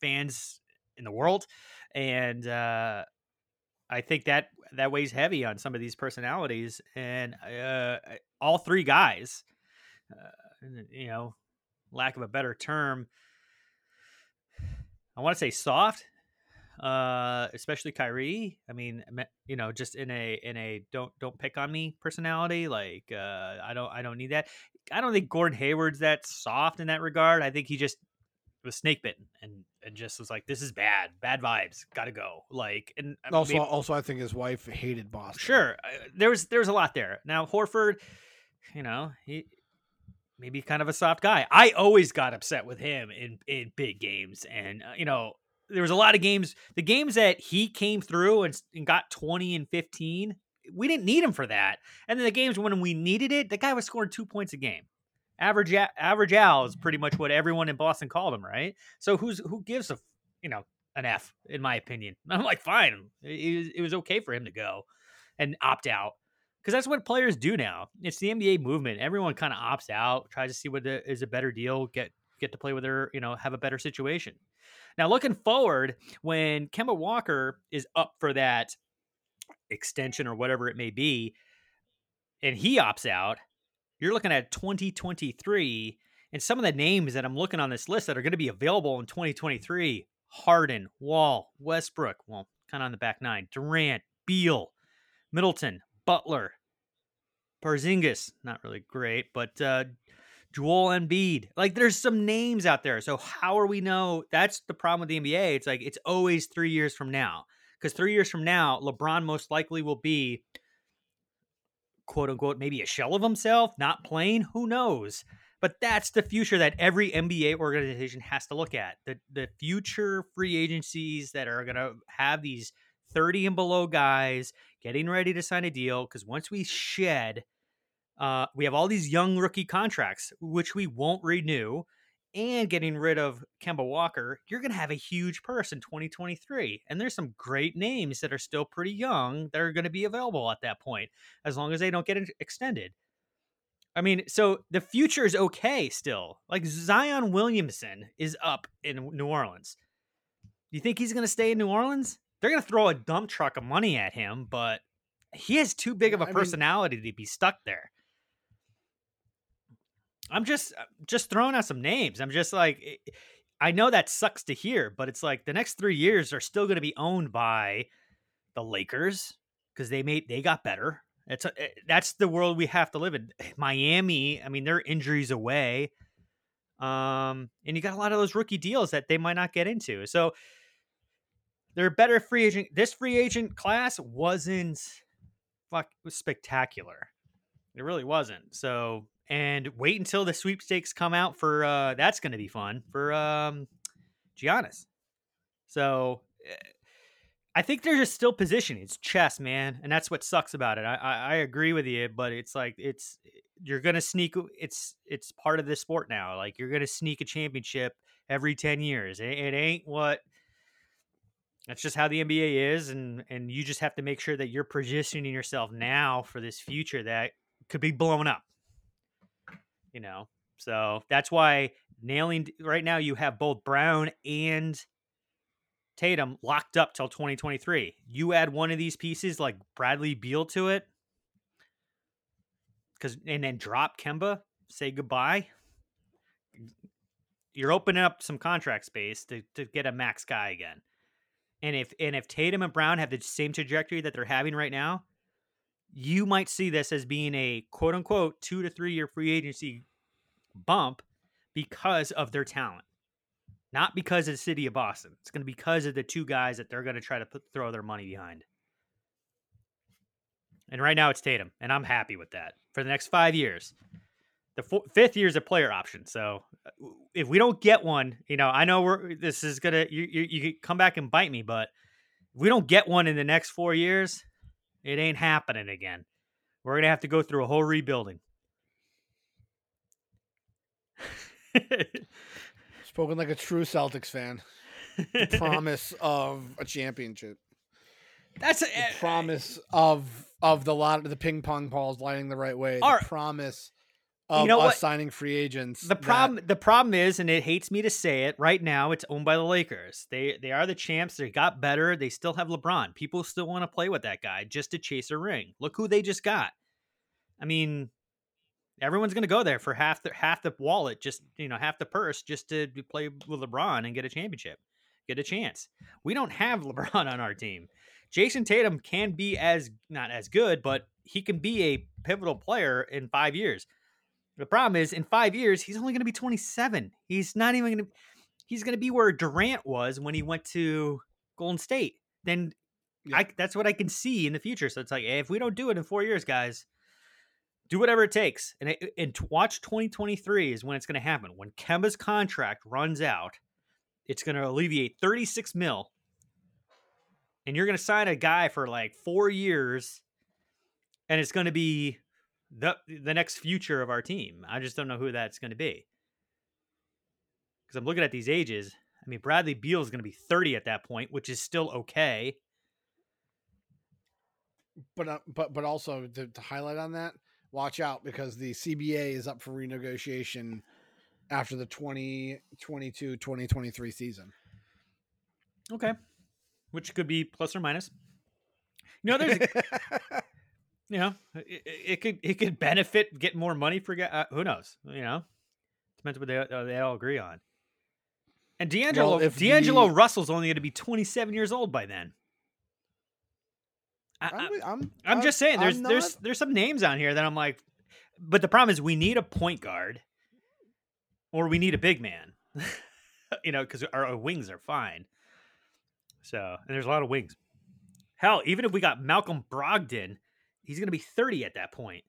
fans in the world, and uh, I think that that weighs heavy on some of these personalities. And uh, all three guys, uh, you know, lack of a better term, I want to say soft, uh, especially Kyrie. I mean, you know, just in a in a don't don't pick on me personality. Like, uh, I don't I don't need that. I don't think Gordon Hayward's that soft in that regard. I think he just was snake bitten and and just was like, this is bad, bad vibes, gotta go. Like, and also, mean- also, I think his wife hated Boston. Sure, uh, there was there was a lot there. Now Horford, you know, he maybe kind of a soft guy. I always got upset with him in in big games, and uh, you know, there was a lot of games. The games that he came through and, and got twenty and fifteen, we didn't need him for that. And then the games when we needed it, the guy was scoring two points a game. Average average Al is pretty much what everyone in Boston called him, right? So who's who gives a you know an F in my opinion? [LAUGHS] I'm like, fine, um, it, was- it was okay for him to go and opt out because that's what players do now. It's the NBA movement. Everyone kind of opts out, tries to see what is a better deal, get get to play with her, you know, have a better situation. Now, looking forward, when Kemba Walker is up for that extension or whatever it may be, and he opts out, you're looking at 2023. And some of the names that I'm looking on this list that are going to be available in 2023 Harden, Wall, Westbrook, well, kind of on the back nine, Durant, Beal, Middleton, Butler, Porzingis, not really great, but uh, Joel Embiid. Like, there's some names out there. So how are we know? That's the problem with the NBA. It's like it's always three years from now, because three years from now, LeBron most likely will be quote unquote maybe a shell of himself, not playing. Who knows? But that's the future that every NBA organization has to look at. The the future free agencies that are gonna have these 30 and below guys getting ready to sign a deal. Because once we shed, uh, we have all these young rookie contracts, which we won't renew, and getting rid of Kemba Walker, you're going to have a huge purse in 2023. And there's some great names that are still pretty young that are going to be available at that point, as long as they don't get extended. I mean, so the future is okay still. Like Zion Williamson is up in New Orleans. Do you think he's going to stay in New Orleans? They're going to throw a dump truck of money at him, but he has too big of a I mean- personality to be stuck there. I'm just uh, just throwing out some names. I'm just like I know that sucks to hear, but it's like the next 3 years are still going to be owned by the Lakers because they made they got better. It's a, eh, that's the world we have to live in. [SIGHS] Miami, I mean, they're injuries away. Um, and you got a lot of those rookie deals that they might not get into. So they're better free agent. This free agent class wasn't fuck was spectacular. It really wasn't. So and wait until the sweepstakes come out for uh that's going to be fun for um Giannis. So eh, I think they're just still positioning. It's chess, man, and that's what sucks about it. I, I I agree with you, but it's like it's you're gonna sneak. It's it's part of the sport now. Like you're gonna sneak a championship every ten years. It, it ain't what. That's just how the NBA is, and and you just have to make sure that you're positioning yourself now for this future that could be blown up. You know, so that's why nailing right now you have both Brown and Tatum locked up till 2023. You add one of these pieces like Bradley Beal to it, because and then drop Kemba, say goodbye. You're opening up some contract space to, to get a max guy again. And if and if Tatum and Brown have the same trajectory that they're having right now, you might see this as being a quote unquote two to three year free agency bump because of their talent not because of the city of Boston. It's going to be because of the two guys that they're going to try to put, throw their money behind. And right now it's Tatum, and I'm happy with that for the next five years. The four, fifth year is a player option, so uh, if we don't get one, you know, I know we're this is gonna you you, you come back and bite me, but if we don't get one in the next four years, it ain't happening again. We're gonna have to go through a whole rebuilding. Spoken like a true Celtics fan. The [LAUGHS] promise of a championship. That's a the eh, promise of of the lot of the ping pong balls lining the right way. The promise of You know us what? signing free agents. The that- problem the problem is, and it hates me to say it, right now it's owned by the Lakers. They they are the champs. They got better. They still have LeBron. People still want to play with that guy just to chase a ring. Look who they just got. I mean, everyone's gonna go there for half the half the wallet, just you know, half the purse, just to play with LeBron and get a championship, get a chance. We don't have [LAUGHS] LeBron on our team. Jayson Tatum can be as not as good, but he can be a pivotal player in five years. The problem is, in five years, he's only going to be 27. He's not even going to. He's going to be where Durant was when he went to Golden State. Then, I that's what I can see in the future. So it's like, hey, if we don't do it in four years, guys, do whatever it takes. And watch 2023 is when it's going to happen. When Kemba's contract runs out, it's going to alleviate 36 mil, and you're going to sign a guy for like four years, and it's going to be the the next future of our team. I just don't know who that's going to be. Because I'm looking at these ages. I mean, Bradley Beal is going to be 30 at that point, which is still okay. but uh, but but also to, to highlight on that, watch out because the CBA is up for renegotiation after the 2022-2023 season. Okay. Which could be plus or minus. You know, there's, [LAUGHS] you know, it, it could it could benefit get more money for uh, who knows. You know, depends what they uh, they all agree on. And D'Angelo Well, if D'Angelo the- Russell's only going to be 27 years old by then. I, I'm, with- I'm, just saying, there's I'm there's not- there's some names on here that I'm like, but the problem is we need a point guard, or we need a big man, [LAUGHS] you know, because our, our wings are fine. So and there's a lot of wings. Hell, even if we got Malcolm Brogdon, he's gonna be 30 at that point.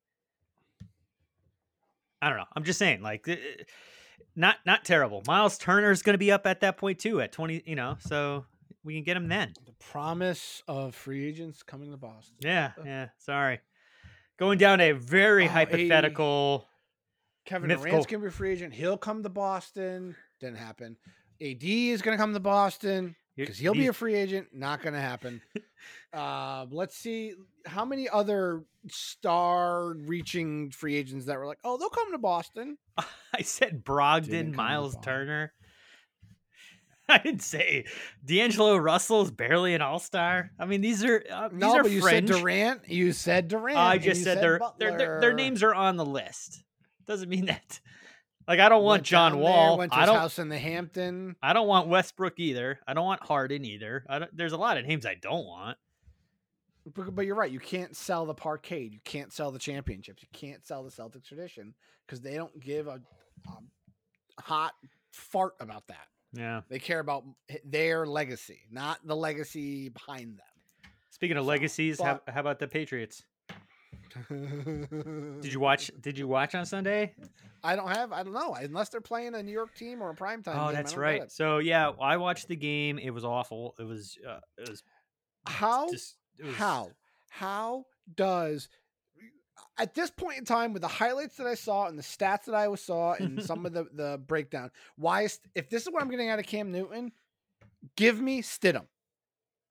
I don't know. I'm just saying, like, uh, not not terrible. Myles Turner's gonna be up at that point too, at 20. You know, so we can get him then. the promise of free agents coming to Boston. Yeah, yeah. Sorry. Going down a very Oh, a- hypothetical. Kevin mythical- Durant's gonna be a free agent. He'll come to Boston. Didn't happen. AD is gonna come to Boston because he'll be a free agent. Not gonna happen. [LAUGHS] uh, let's see how many other star-reaching free agents that were like, oh, they'll come to Boston. [LAUGHS] I said Didn't Brogdon, Myles Turner. [LAUGHS] I didn't say D'Angelo Russell's barely an all star. I mean, these are uh, these No, are but you fringe. said Durant. You said Durant. I just you said, their, their their their names are on the list. Doesn't mean [LAUGHS] that. Like I don't want John down there, Wall. went to I don't. house in the Hampton. I don't want Westbrook either. I don't want Harden either. I don't, there's a lot of names I don't want. But, but you're right. You can't sell the parquet. You can't sell the championships. You can't sell the Celtics tradition because they don't give a, a hot fart about that. Yeah. They care about their legacy, not the legacy behind them. Speaking of legacies, how, how about the Patriots? [LAUGHS] Did you watch? Did you watch on Sunday? I don't have. I don't know unless they're playing a New York team or a primetime. Oh, game, that's right. So yeah, I watched the game. It was awful. It was. Uh, it was. How? Just, it was, How? How does at this point in time with the highlights that I saw and the stats that I was saw and some of [LAUGHS] the the breakdown, why is if this is what I'm getting out of Cam Newton, give me Stidham.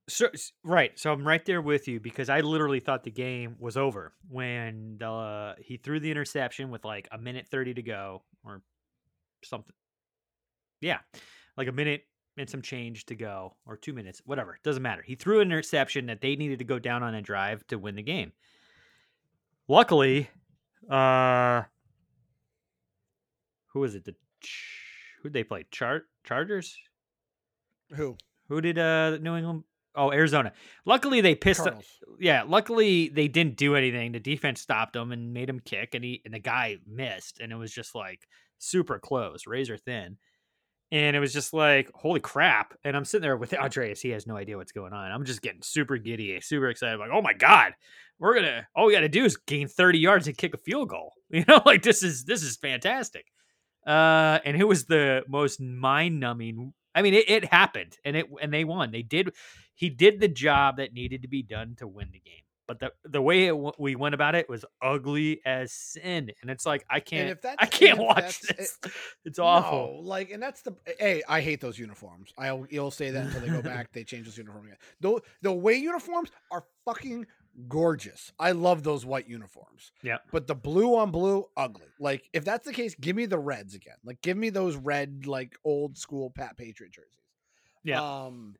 So right, so I'm right there with you because I literally thought the game was over when uh, he threw the interception with like a minute thirty to go or something. Yeah, like a minute and some change to go, or two minutes, whatever. Doesn't matter. He threw an interception that they needed to go down on a drive to win the game. Luckily, uh, who was it? The who they play? Char Chargers. Who? Who did uh New England? Oh, Arizona. Luckily they pissed. Cardinals. Yeah, luckily they didn't do anything. The defense stopped him and made him kick, and he and the guy missed, and it was just like super close, razor thin. And it was just like, holy crap. And I'm sitting there with [LAUGHS] Andreas. He has no idea what's going on. I'm just getting super giddy, super excited. Like, oh my God, we're gonna all we gotta do is gain 30 yards and kick a field goal. [LAUGHS] You know, like this is this is fantastic. Uh, and it was the most mind numbing. I mean, it, it happened and it and they won. They did he did the job that needed to be done to win the game. But the the way it, w- we went about it was ugly as sin, and it's like I can't, if I can't watch this. [LAUGHS] It's awful. No, like, and that's the. Hey, I hate those uniforms. I'll you'll say that until they go back. They change those uniform again. The the away uniforms are fucking gorgeous. I love those white uniforms. Yeah. But the blue on blue, ugly. Like, if that's the case, give me the reds again. Like, give me those red, like old school Pat Patriot jerseys. Yeah. Um,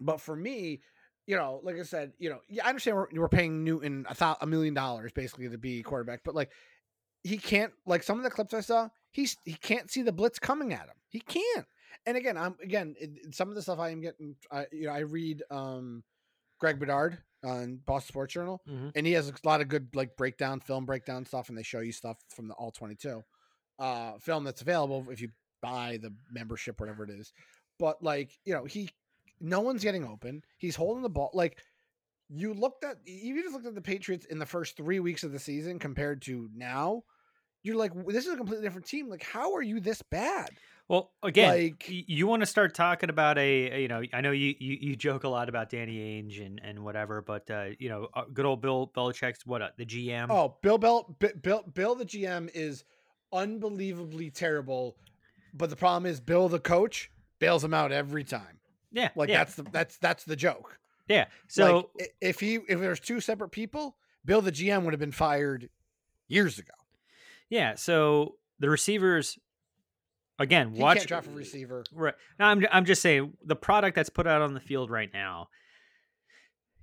but for me, you know, like I said, you know, yeah, I understand we're, we're paying Newton a, thou- a million dollars basically to be quarterback, but like he can't. Like some of the clips I saw, he's he can't see the blitz coming at him. He can't. And again, I'm again it, some of the stuff I am getting. I you know I read um Greg Bedard on Boston Sports Journal, Mhm. and he has a lot of good like breakdown, film breakdown stuff, and they show you stuff from the All 22 uh, film that's available if you buy the membership, whatever it is. But like you know, he no one's getting open. He's holding the ball. Like you looked at, you just looked at the Patriots in the first three weeks of the season compared to now. You're like, this is a completely different team. Like, how are you this bad? Well, again, Like- you want to start talking about a, you know, I know you, you you joke a lot about Danny Ainge and and whatever, but uh, you know, uh, good old Bill Belichick's what uh, the GM. Oh, Bill Bell, Bi- Bill, Bill, the GM is unbelievably terrible. But the problem is, Bill, the coach, bails him out every time. Yeah, Like yeah, that's the that's that's the joke. yeah. So like, if he if there's two separate people, Bill, the GM, would have been fired years ago. yeah, so the receivers, again, He watch can't draft a receiver. Right. No, I'm I'm just saying the product that's put out on the field right now.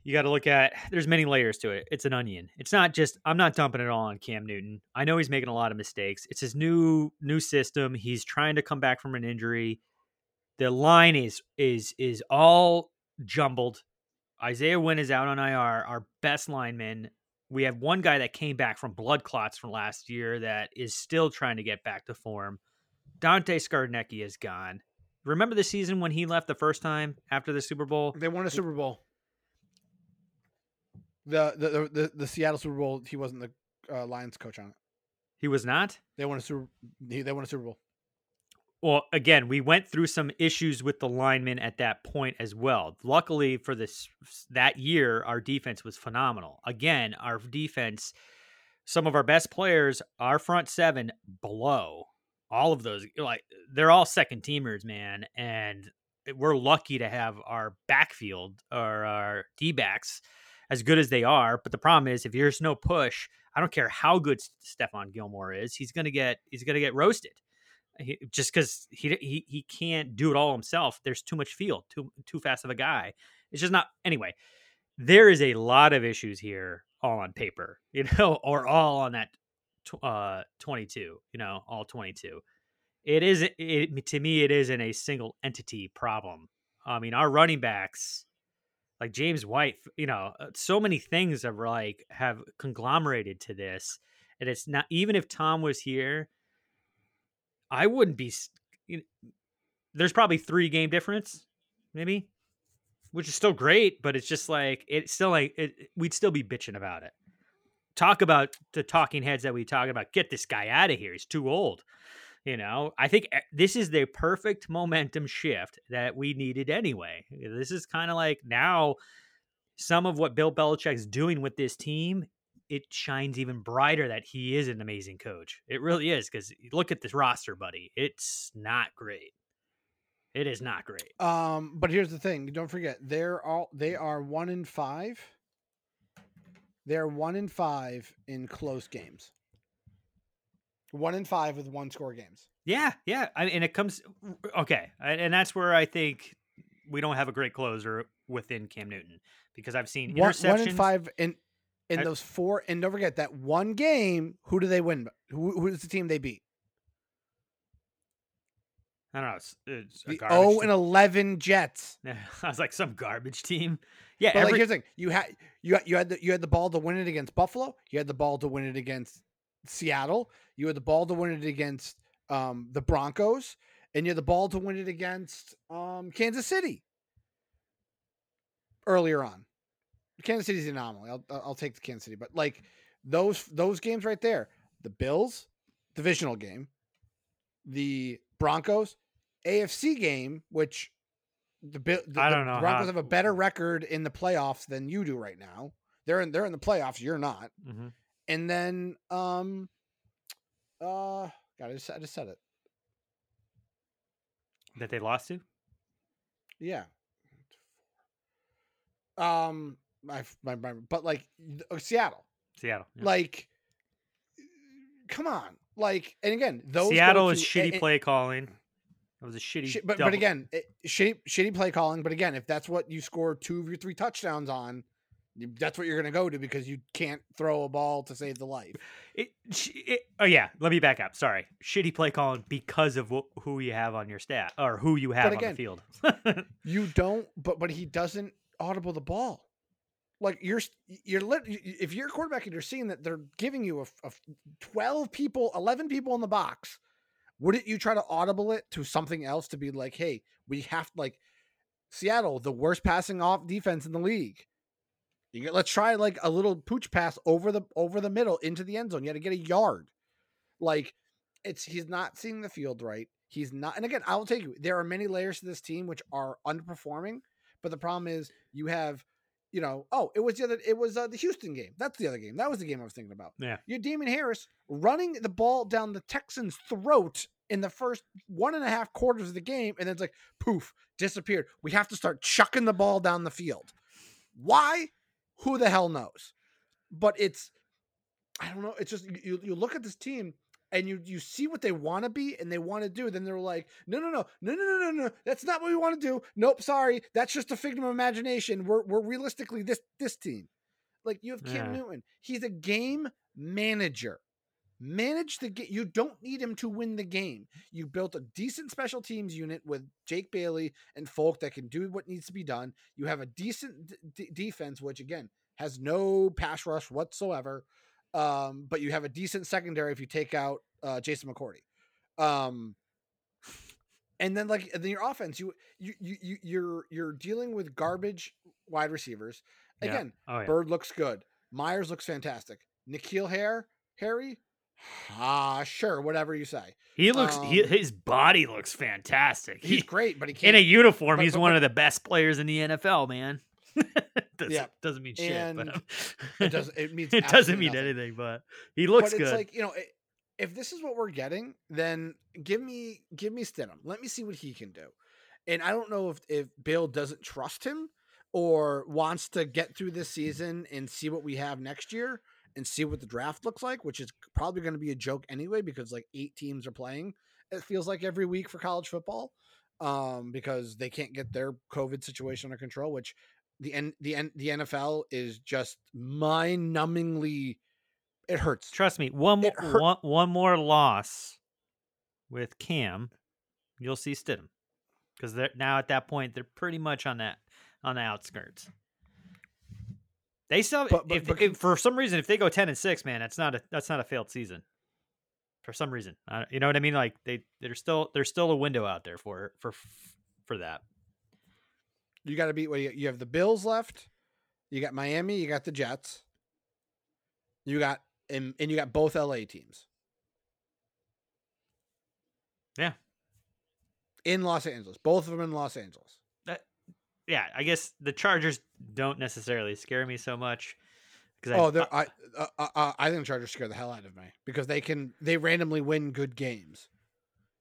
You got to look at. There's many layers to it. It's an onion. It's not just. I'm not dumping it all on Cam Newton. I know he's making a lot of mistakes. It's his new new system. He's trying to come back from an injury. The line is is is all jumbled. Isaiah Wynn is out on IR. Our best lineman. We have one guy that came back from blood clots from last year that is still trying to get back to form. Dante Scarnecchia is gone. Remember the season when he left the first time after the Super Bowl? They won a Super Bowl. The the the, the, the Seattle Super Bowl. He wasn't the uh, Lions coach on it. He was not. They won a Super. He, they won a Super Bowl. Well, again, we went through some issues with the linemen at that point as well. Luckily for this that year, our defense was phenomenal. Again, our defense, some of our best players, our front seven below, all of those like they're all second teamers, man, and we're lucky to have our backfield or our D backs as good as they are. But the problem is, if there's no push, I don't care how good Stephon Gilmore is, he's gonna get he's gonna get roasted he, just because he, he he can't do it all himself. There's too much field, too too fast of a guy. It's just not. Anyway, there is a lot of issues here, all on paper, [LAUGHS] you know, or all on that tw- uh 22, you know, all 22. It is it to me. It isn't a single entity problem. I mean, our running backs, like James White, you know, uh, so many things have like have conglomerated to this, and it's not even if Tom was here I wouldn't be. you know, there's probably three game difference, maybe, which is still great, but it's just like it's still like it, we'd still be bitching about it. Talk about the talking heads that we talk about. Get this guy out of here. He's too old. You know, I think eh, this is the perfect momentum shift that we needed anyway. This is kind of like now some of what Bill Belichick's doing with this team, it shines even brighter that he is an amazing coach. It really is because look at this roster, buddy. It's not great. It is not great. Um, but here's the thing: don't forget they're all they are one in five. They're one in five in close games. One in five with one score games. Yeah, yeah, I, and it comes okay, and that's where I think we don't have a great closer within Cam Newton because I've seen One, one in five in in I- those four. And don't forget that one game. Who do they win? Who who's the team they beat? I don't know. It's, it's a The garbage O and eleven Jets. [LAUGHS] I was like some garbage team. Yeah, But like here's the thing: you had you had- you had the, you had the ball to win it against Buffalo. You had the ball to win it against Seattle. You had the ball to win it against um, the Broncos, and you had the ball to win it against um, Kansas City earlier on. Kansas City's the anomaly. I'll I'll take the Kansas City, but like those those games right there, the Bills divisional game, the Broncos AFC game, which the, Bill- the, I don't know Broncos how- have a better record in the playoffs than you do right now. They're in they're in the playoffs. You're not. Mhm. And then um, uh, God, I just I just said it. that they lost to. Yeah. Um, my my, my but like uh, Seattle, Seattle. yeah. like, come on, like, and again, those Seattle is shitty and- and- play calling. It was a shitty. Shi- but but again, it, shitty shitty play calling. But again, if that's what you score two of your three touchdowns on, that's what you're going to go to because you can't throw a ball to save the life. It, it, oh yeah, let me back up. Sorry, shitty play calling because of wh- who you have on your stat or who you have on the field. [LAUGHS] You don't, but but he doesn't audible the ball. Like you're you're lit, if you're a quarterback and you're seeing that they're giving you a, a f- twelve people, eleven people in the box, wouldn't you try to audible it to something else to be like, hey, we have like Seattle, the worst passing off defense in the league. You get, let's try like a little pooch pass over the over the middle into the end zone. You got to get a yard. Like it's he's not seeing the field right. He's not, and again, I will take you. There are many layers to this team which are underperforming, but the problem is you have, you know, oh, it was the other, it was uh, the Houston game. That's the other game. That was the game I was thinking about. yeah, You had Damien Harris running the ball down the Texans' throat in the first one and a half quarters of the game, and then it's like poof, disappeared. We have to start chucking the ball down the field. Why? Who the hell knows? But it's I don't know. It's just you you look at this team and you you see what they want to be and they want to do. Then they're like, no, no, no, no, no, no, no, no. That's not what we want to do. Nope, sorry. That's just a figment of imagination. We're we're realistically this this team. Like you have Cam Yeah. Newton. He's a game manager. Manage the game. You don't need him to win the game. You built a decent special teams unit with Jake Bailey and Folk that can do what needs to be done. You have a decent d- defense, which again has no pass rush whatsoever. Um, but you have a decent secondary if you take out uh, Jason McCourty. Um, and then like and then your offense, you you you you- you're you're dealing with garbage wide receivers. Yeah. Again, Oh, yeah. Byrd looks good. Meyers looks fantastic. N'Keal Hare, Harry, ah, sure, whatever you say. he looks. he, Um, his body looks fantastic. He's He, great, but he in can't a uniform, but- he's but- one but- of the best players in the NFL, man. [LAUGHS] [LAUGHS] doesn't, Yeah. doesn't mean shit, And but [LAUGHS] it doesn't. It means it doesn't mean nothing. anything. But he looks but it's good. like you know, i- if this is what we're getting, then give me give me Stidham. Let me see what he can do. And I don't know if if Bill doesn't trust him or wants to get through this season and see what we have next year and see what the draft looks like, which is probably going to be a joke anyway because like eight teams are playing. It feels like every week for college football um, because they can't get their COVID situation under control, which the N, the N, the NFL is just mind-numbingly. It hurts. Trust me, one more one, one more loss with Cam, you'll see Stidham because they're now at that point they're pretty much on that on the outskirts. They still, But- but- if, but- if for some reason if they go ten and six, man, that's not a that's not a failed season. for some reason. Uh, you know what I mean? Like they there's still there's still a window out there for for for that. You got to beat what you, have the Bills left. You got Miami. You got the Jets. You got and, and you got both LA teams. Yeah. In Los Angeles, both of them in Los Angeles. That, yeah, I guess the Chargers don't necessarily scare me so much. Because oh, they're, I uh, uh, uh, I think the Chargers scare the hell out of me because they can they randomly win good games,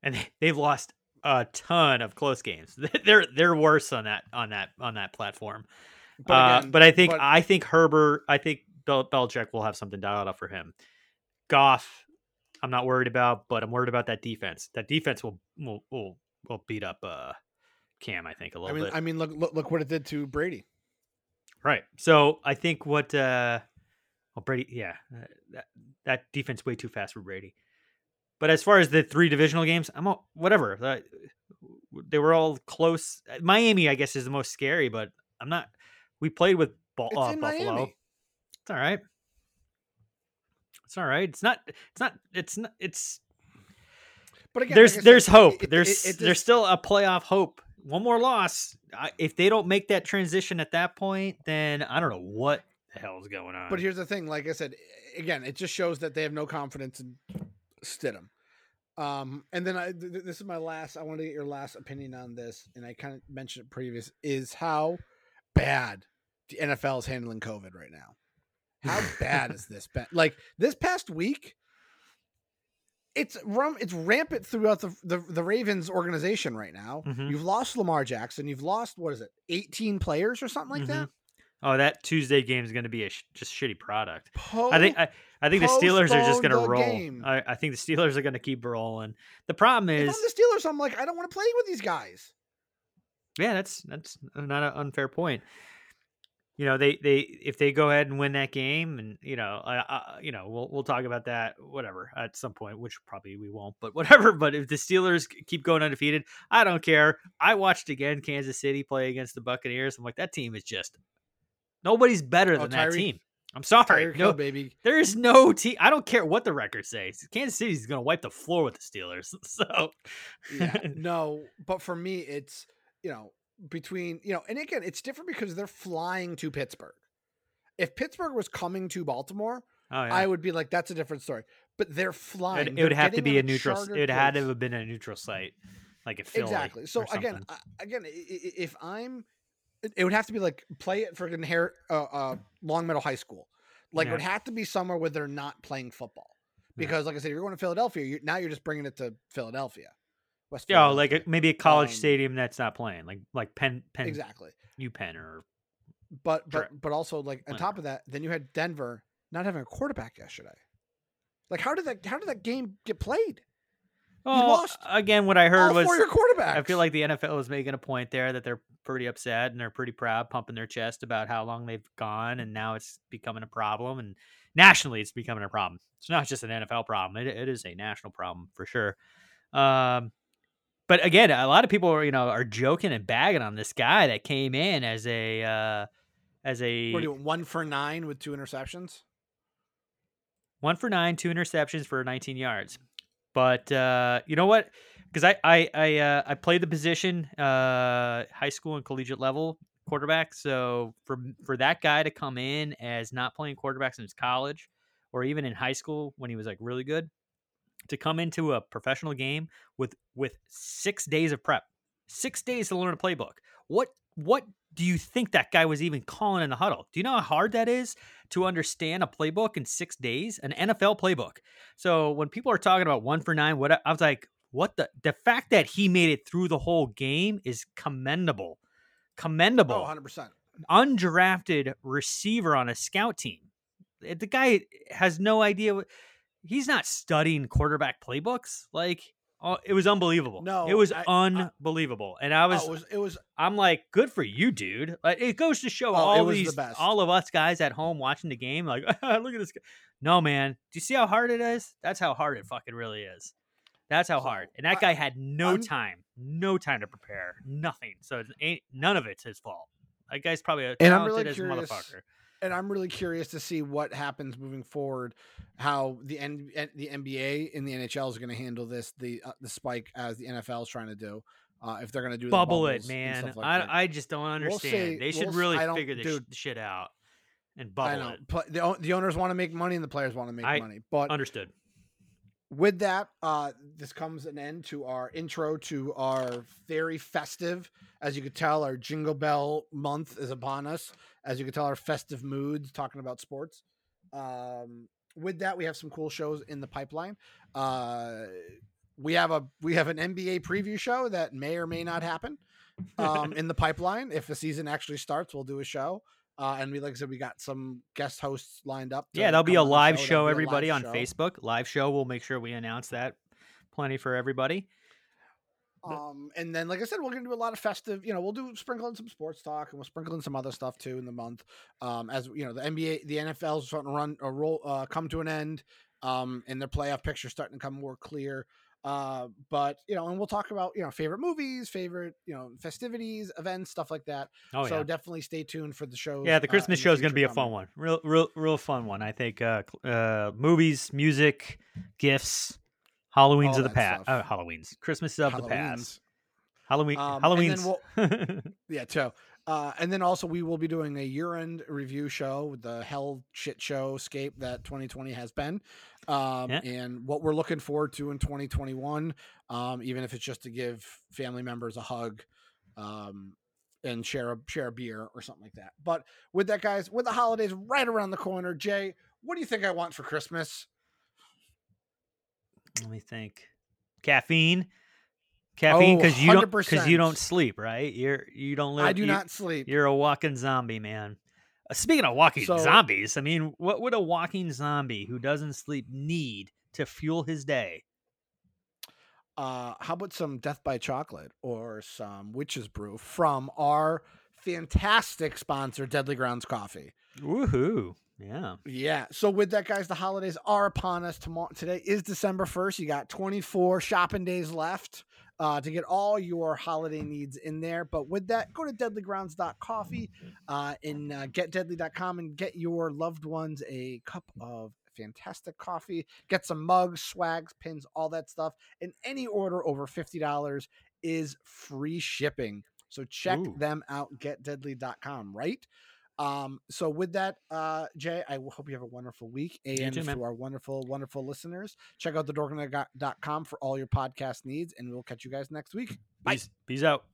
and they've lost a ton of close games. [LAUGHS] They're they're worse on that on that on that platform. But, uh, but I think but, I think Herbert, I think Bel- Belichick will have something dialed up for him. Goff, I'm not worried about, but I'm worried about that defense. That defense will will will, will beat up uh, Cam. I think a little I mean, bit. I mean, look, look look what it did to Brady. Right. So I think what uh, well Brady, yeah, uh, that that defense way too fast for Brady. But as far as the three divisional games, I'm all, whatever. Uh, they were all close. Miami, I guess, is the most scary, but I'm not. We played with ball, uh, Buffalo. Miami. It's all right. It's all right. It's not. It's not. It's not. It's. But again, there's there's hope. It, it, there's it, just, there's still a playoff hope. One more loss, I, if they don't make that transition at that point, then I don't know what the hell is going on. But here's the thing: like I said, again, it just shows that they have no confidence in Stidham. Um, and then I, th- this is my last. I want to get your last opinion on this, and I kind of mentioned it previous. Is how bad the NFL is handling COVID right now. How bad is [LAUGHS] this? Like this past week, it's rum. It's rampant throughout the, the, the Ravens organization right now. Mhm. You've lost Lamar Jackson. You've lost what is it, eighteen players or something like that. Oh, that Tuesday game is going to be a sh- just shitty product. I think I, I think the Steelers are just going to roll. I, I think the Steelers are going to keep rolling. The problem If is, I'm the Steelers, I'm like, I don't want to play with these guys. yeah, that's that's not an unfair point. You know, they they if they go ahead and win that game, and you know, I, I, you know, we'll we'll talk about that whatever at some point, which probably we won't, but [LAUGHS] whatever. But if the Steelers keep going undefeated, I don't care. I watched again Kansas City play against the Buccaneers. I'm like, that team is just nobody's better Oh, than that team. I'm sorry, Tyreek no Hill, baby. There is no team. I don't care what the record says. Kansas City's going to wipe the floor with the Steelers. [LAUGHS] So yeah, [LAUGHS] no, but for me, it's you know between you know, and again, it's different because they're flying to Pittsburgh. If Pittsburgh was coming to Baltimore, Oh, yeah. I would be like, that's a different story. But they're flying. it, it would have to be a neutral. It had to have been a neutral site, like a Philly. exactly. So again. I, again, if I'm, it- would have to be like play it for inherit uh, uh, Longmeadow High School. Like it would have to be somewhere where they're not playing football. Because, like I said, you're going to Philadelphia. You, now you're just bringing it to Philadelphia. West yeah, like a, maybe a college Um, stadium that's not playing, like like Penn, Penn, Exactly. UPenn or But but but also like on top of that, then you had Denver not having a quarterback yesterday. Like how did that how did that game get played? Again. What I heard all was four your quarterbacks. I feel like the NFL was making a point there that they're pretty upset and they're pretty proud, pumping their chest about how long they've gone, and now it's becoming a problem. And nationally, it's becoming a problem. It's not just an NFL problem; it, it is a national problem for sure. Um, but again, a lot of people are you know are joking and bagging on this guy that came in as a uh, as a What are you doing? One for nine with two interceptions. one for nine, two interceptions for 19 yards. But uh, you know what? Because I I I, uh, I played the position uh, high school and collegiate level quarterback. So for for that guy to come in as not playing quarterback since college, or even in high school when he was like really good, to come into a professional game with with six days of prep, six days to learn a playbook. What what do you think that guy was even calling in the huddle? Do you know how hard that is to understand a playbook in six days, an NFL playbook? So when people are talking about one for nine, what I was like, what the the fact that he made it through the whole game is commendable, commendable. Oh, 100 percent. Undrafted receiver on a scout team. Eh, The guy has no idea. What, he's not studying quarterback playbooks. Like oh, it was unbelievable. No, it was I- unbelievable, and I was, Oh, it was it was I'm like, good for you, dude. Like, it goes to show Oh, all was the these, all of us guys at home watching the game, like, [LAUGHS] look at this guy. No, man. Do you see how hard it is? That's how hard it fucking really is. That's how hard. And that I- guy had no I'm- time, no time to prepare, nothing. So it ain't none of it's his fault. That guy's probably a talented really as curious- motherfucker. And I'm really curious to see what happens moving forward. How the N- the NBA and the NHL is going to handle this, the uh, the spike as the NFL is trying to do. Uh, if they're going to do the Bubble it, man. like I. I just don't understand. see. they should We'll really figure this dude. shit out and bubble it. the the owners want to make money and the players want to make I money, but Understood. With that, uh, this comes an end to our intro to our very festive. As you could tell, our Jingle Bell month is upon us. As you could tell, our festive moods talking about sports. Um, with that, we have some cool shows in the pipeline. Uh, we have a we have an NBA preview show that may or may not happen [LAUGHS] um, in the pipeline. If the season actually starts, we'll do a show. Uh, and we like I said, we got some guest hosts lined up. Yeah, there'll be a live show, a everybody, live on show. Facebook. Live show. We'll make sure we announce that. Plenty for everybody. Um, and then, like I said, we're gonna do a lot of festive. You know, we'll do sprinkle in some sports talk, and we'll sprinkle in some other stuff too in the month. Um, as you know, the NBA, the NFL is starting to run a roll, uh, come to an end. Um, and their playoff picture starting to come more clear. Uh, but you know, and we'll talk about you know favorite movies, favorite you know festivities, events, stuff like that. Oh, so yeah. definitely stay tuned for the show. Yeah, the Christmas show is going to be a fun one. Real, real, real fun one. I think. Uh, uh, movies, music, gifts, Halloween's All of the past. Uh, Halloween's, Christmas of the past. Halloweens. Halloween, Um, and Halloween's. then [LAUGHS] Yeah, too. Uh, and then also we will be doing a year-end review show with the hell shit show scape that 2020 has been, um, Yeah. and what we're looking forward to in 2021. Um, even if it's just to give family members a hug, um, and share a share a beer or something like that. But with that, guys, with the holidays right around the corner, Jay, what do you think I want for Christmas? Let me think. Caffeine. Caffeine Oh, because you don't because you don't sleep, right? You're you don't live. I do you- not sleep. You're a walking zombie, man. Uh, speaking of walking So- zombies, I mean, what would a walking zombie who doesn't sleep need to fuel his day? uh, how about some Death by Chocolate or some Witch's Brew from our fantastic sponsor, Deadly Grounds Coffee? Woohoo! Yeah. Yeah. So with that, guys, the holidays are upon us. Tomorrow, today is December first. You got 24 shopping days left uh, to get all your holiday needs in there. But with that, go to deadlygrounds.coffee uh, and uh, getdeadly.com and get your loved ones a cup of fantastic coffee. Get some mugs, swags, pins, all that stuff. And any order over $50 is free shipping. So check Ooh. them out, getdeadly.com, right? Um, so with that, uh, Jay, I hope you have a wonderful week. And too, to our wonderful, wonderful listeners, check out thedorknet.com for all your podcast needs, and we'll catch you guys next week. Bye. Peace, peace out.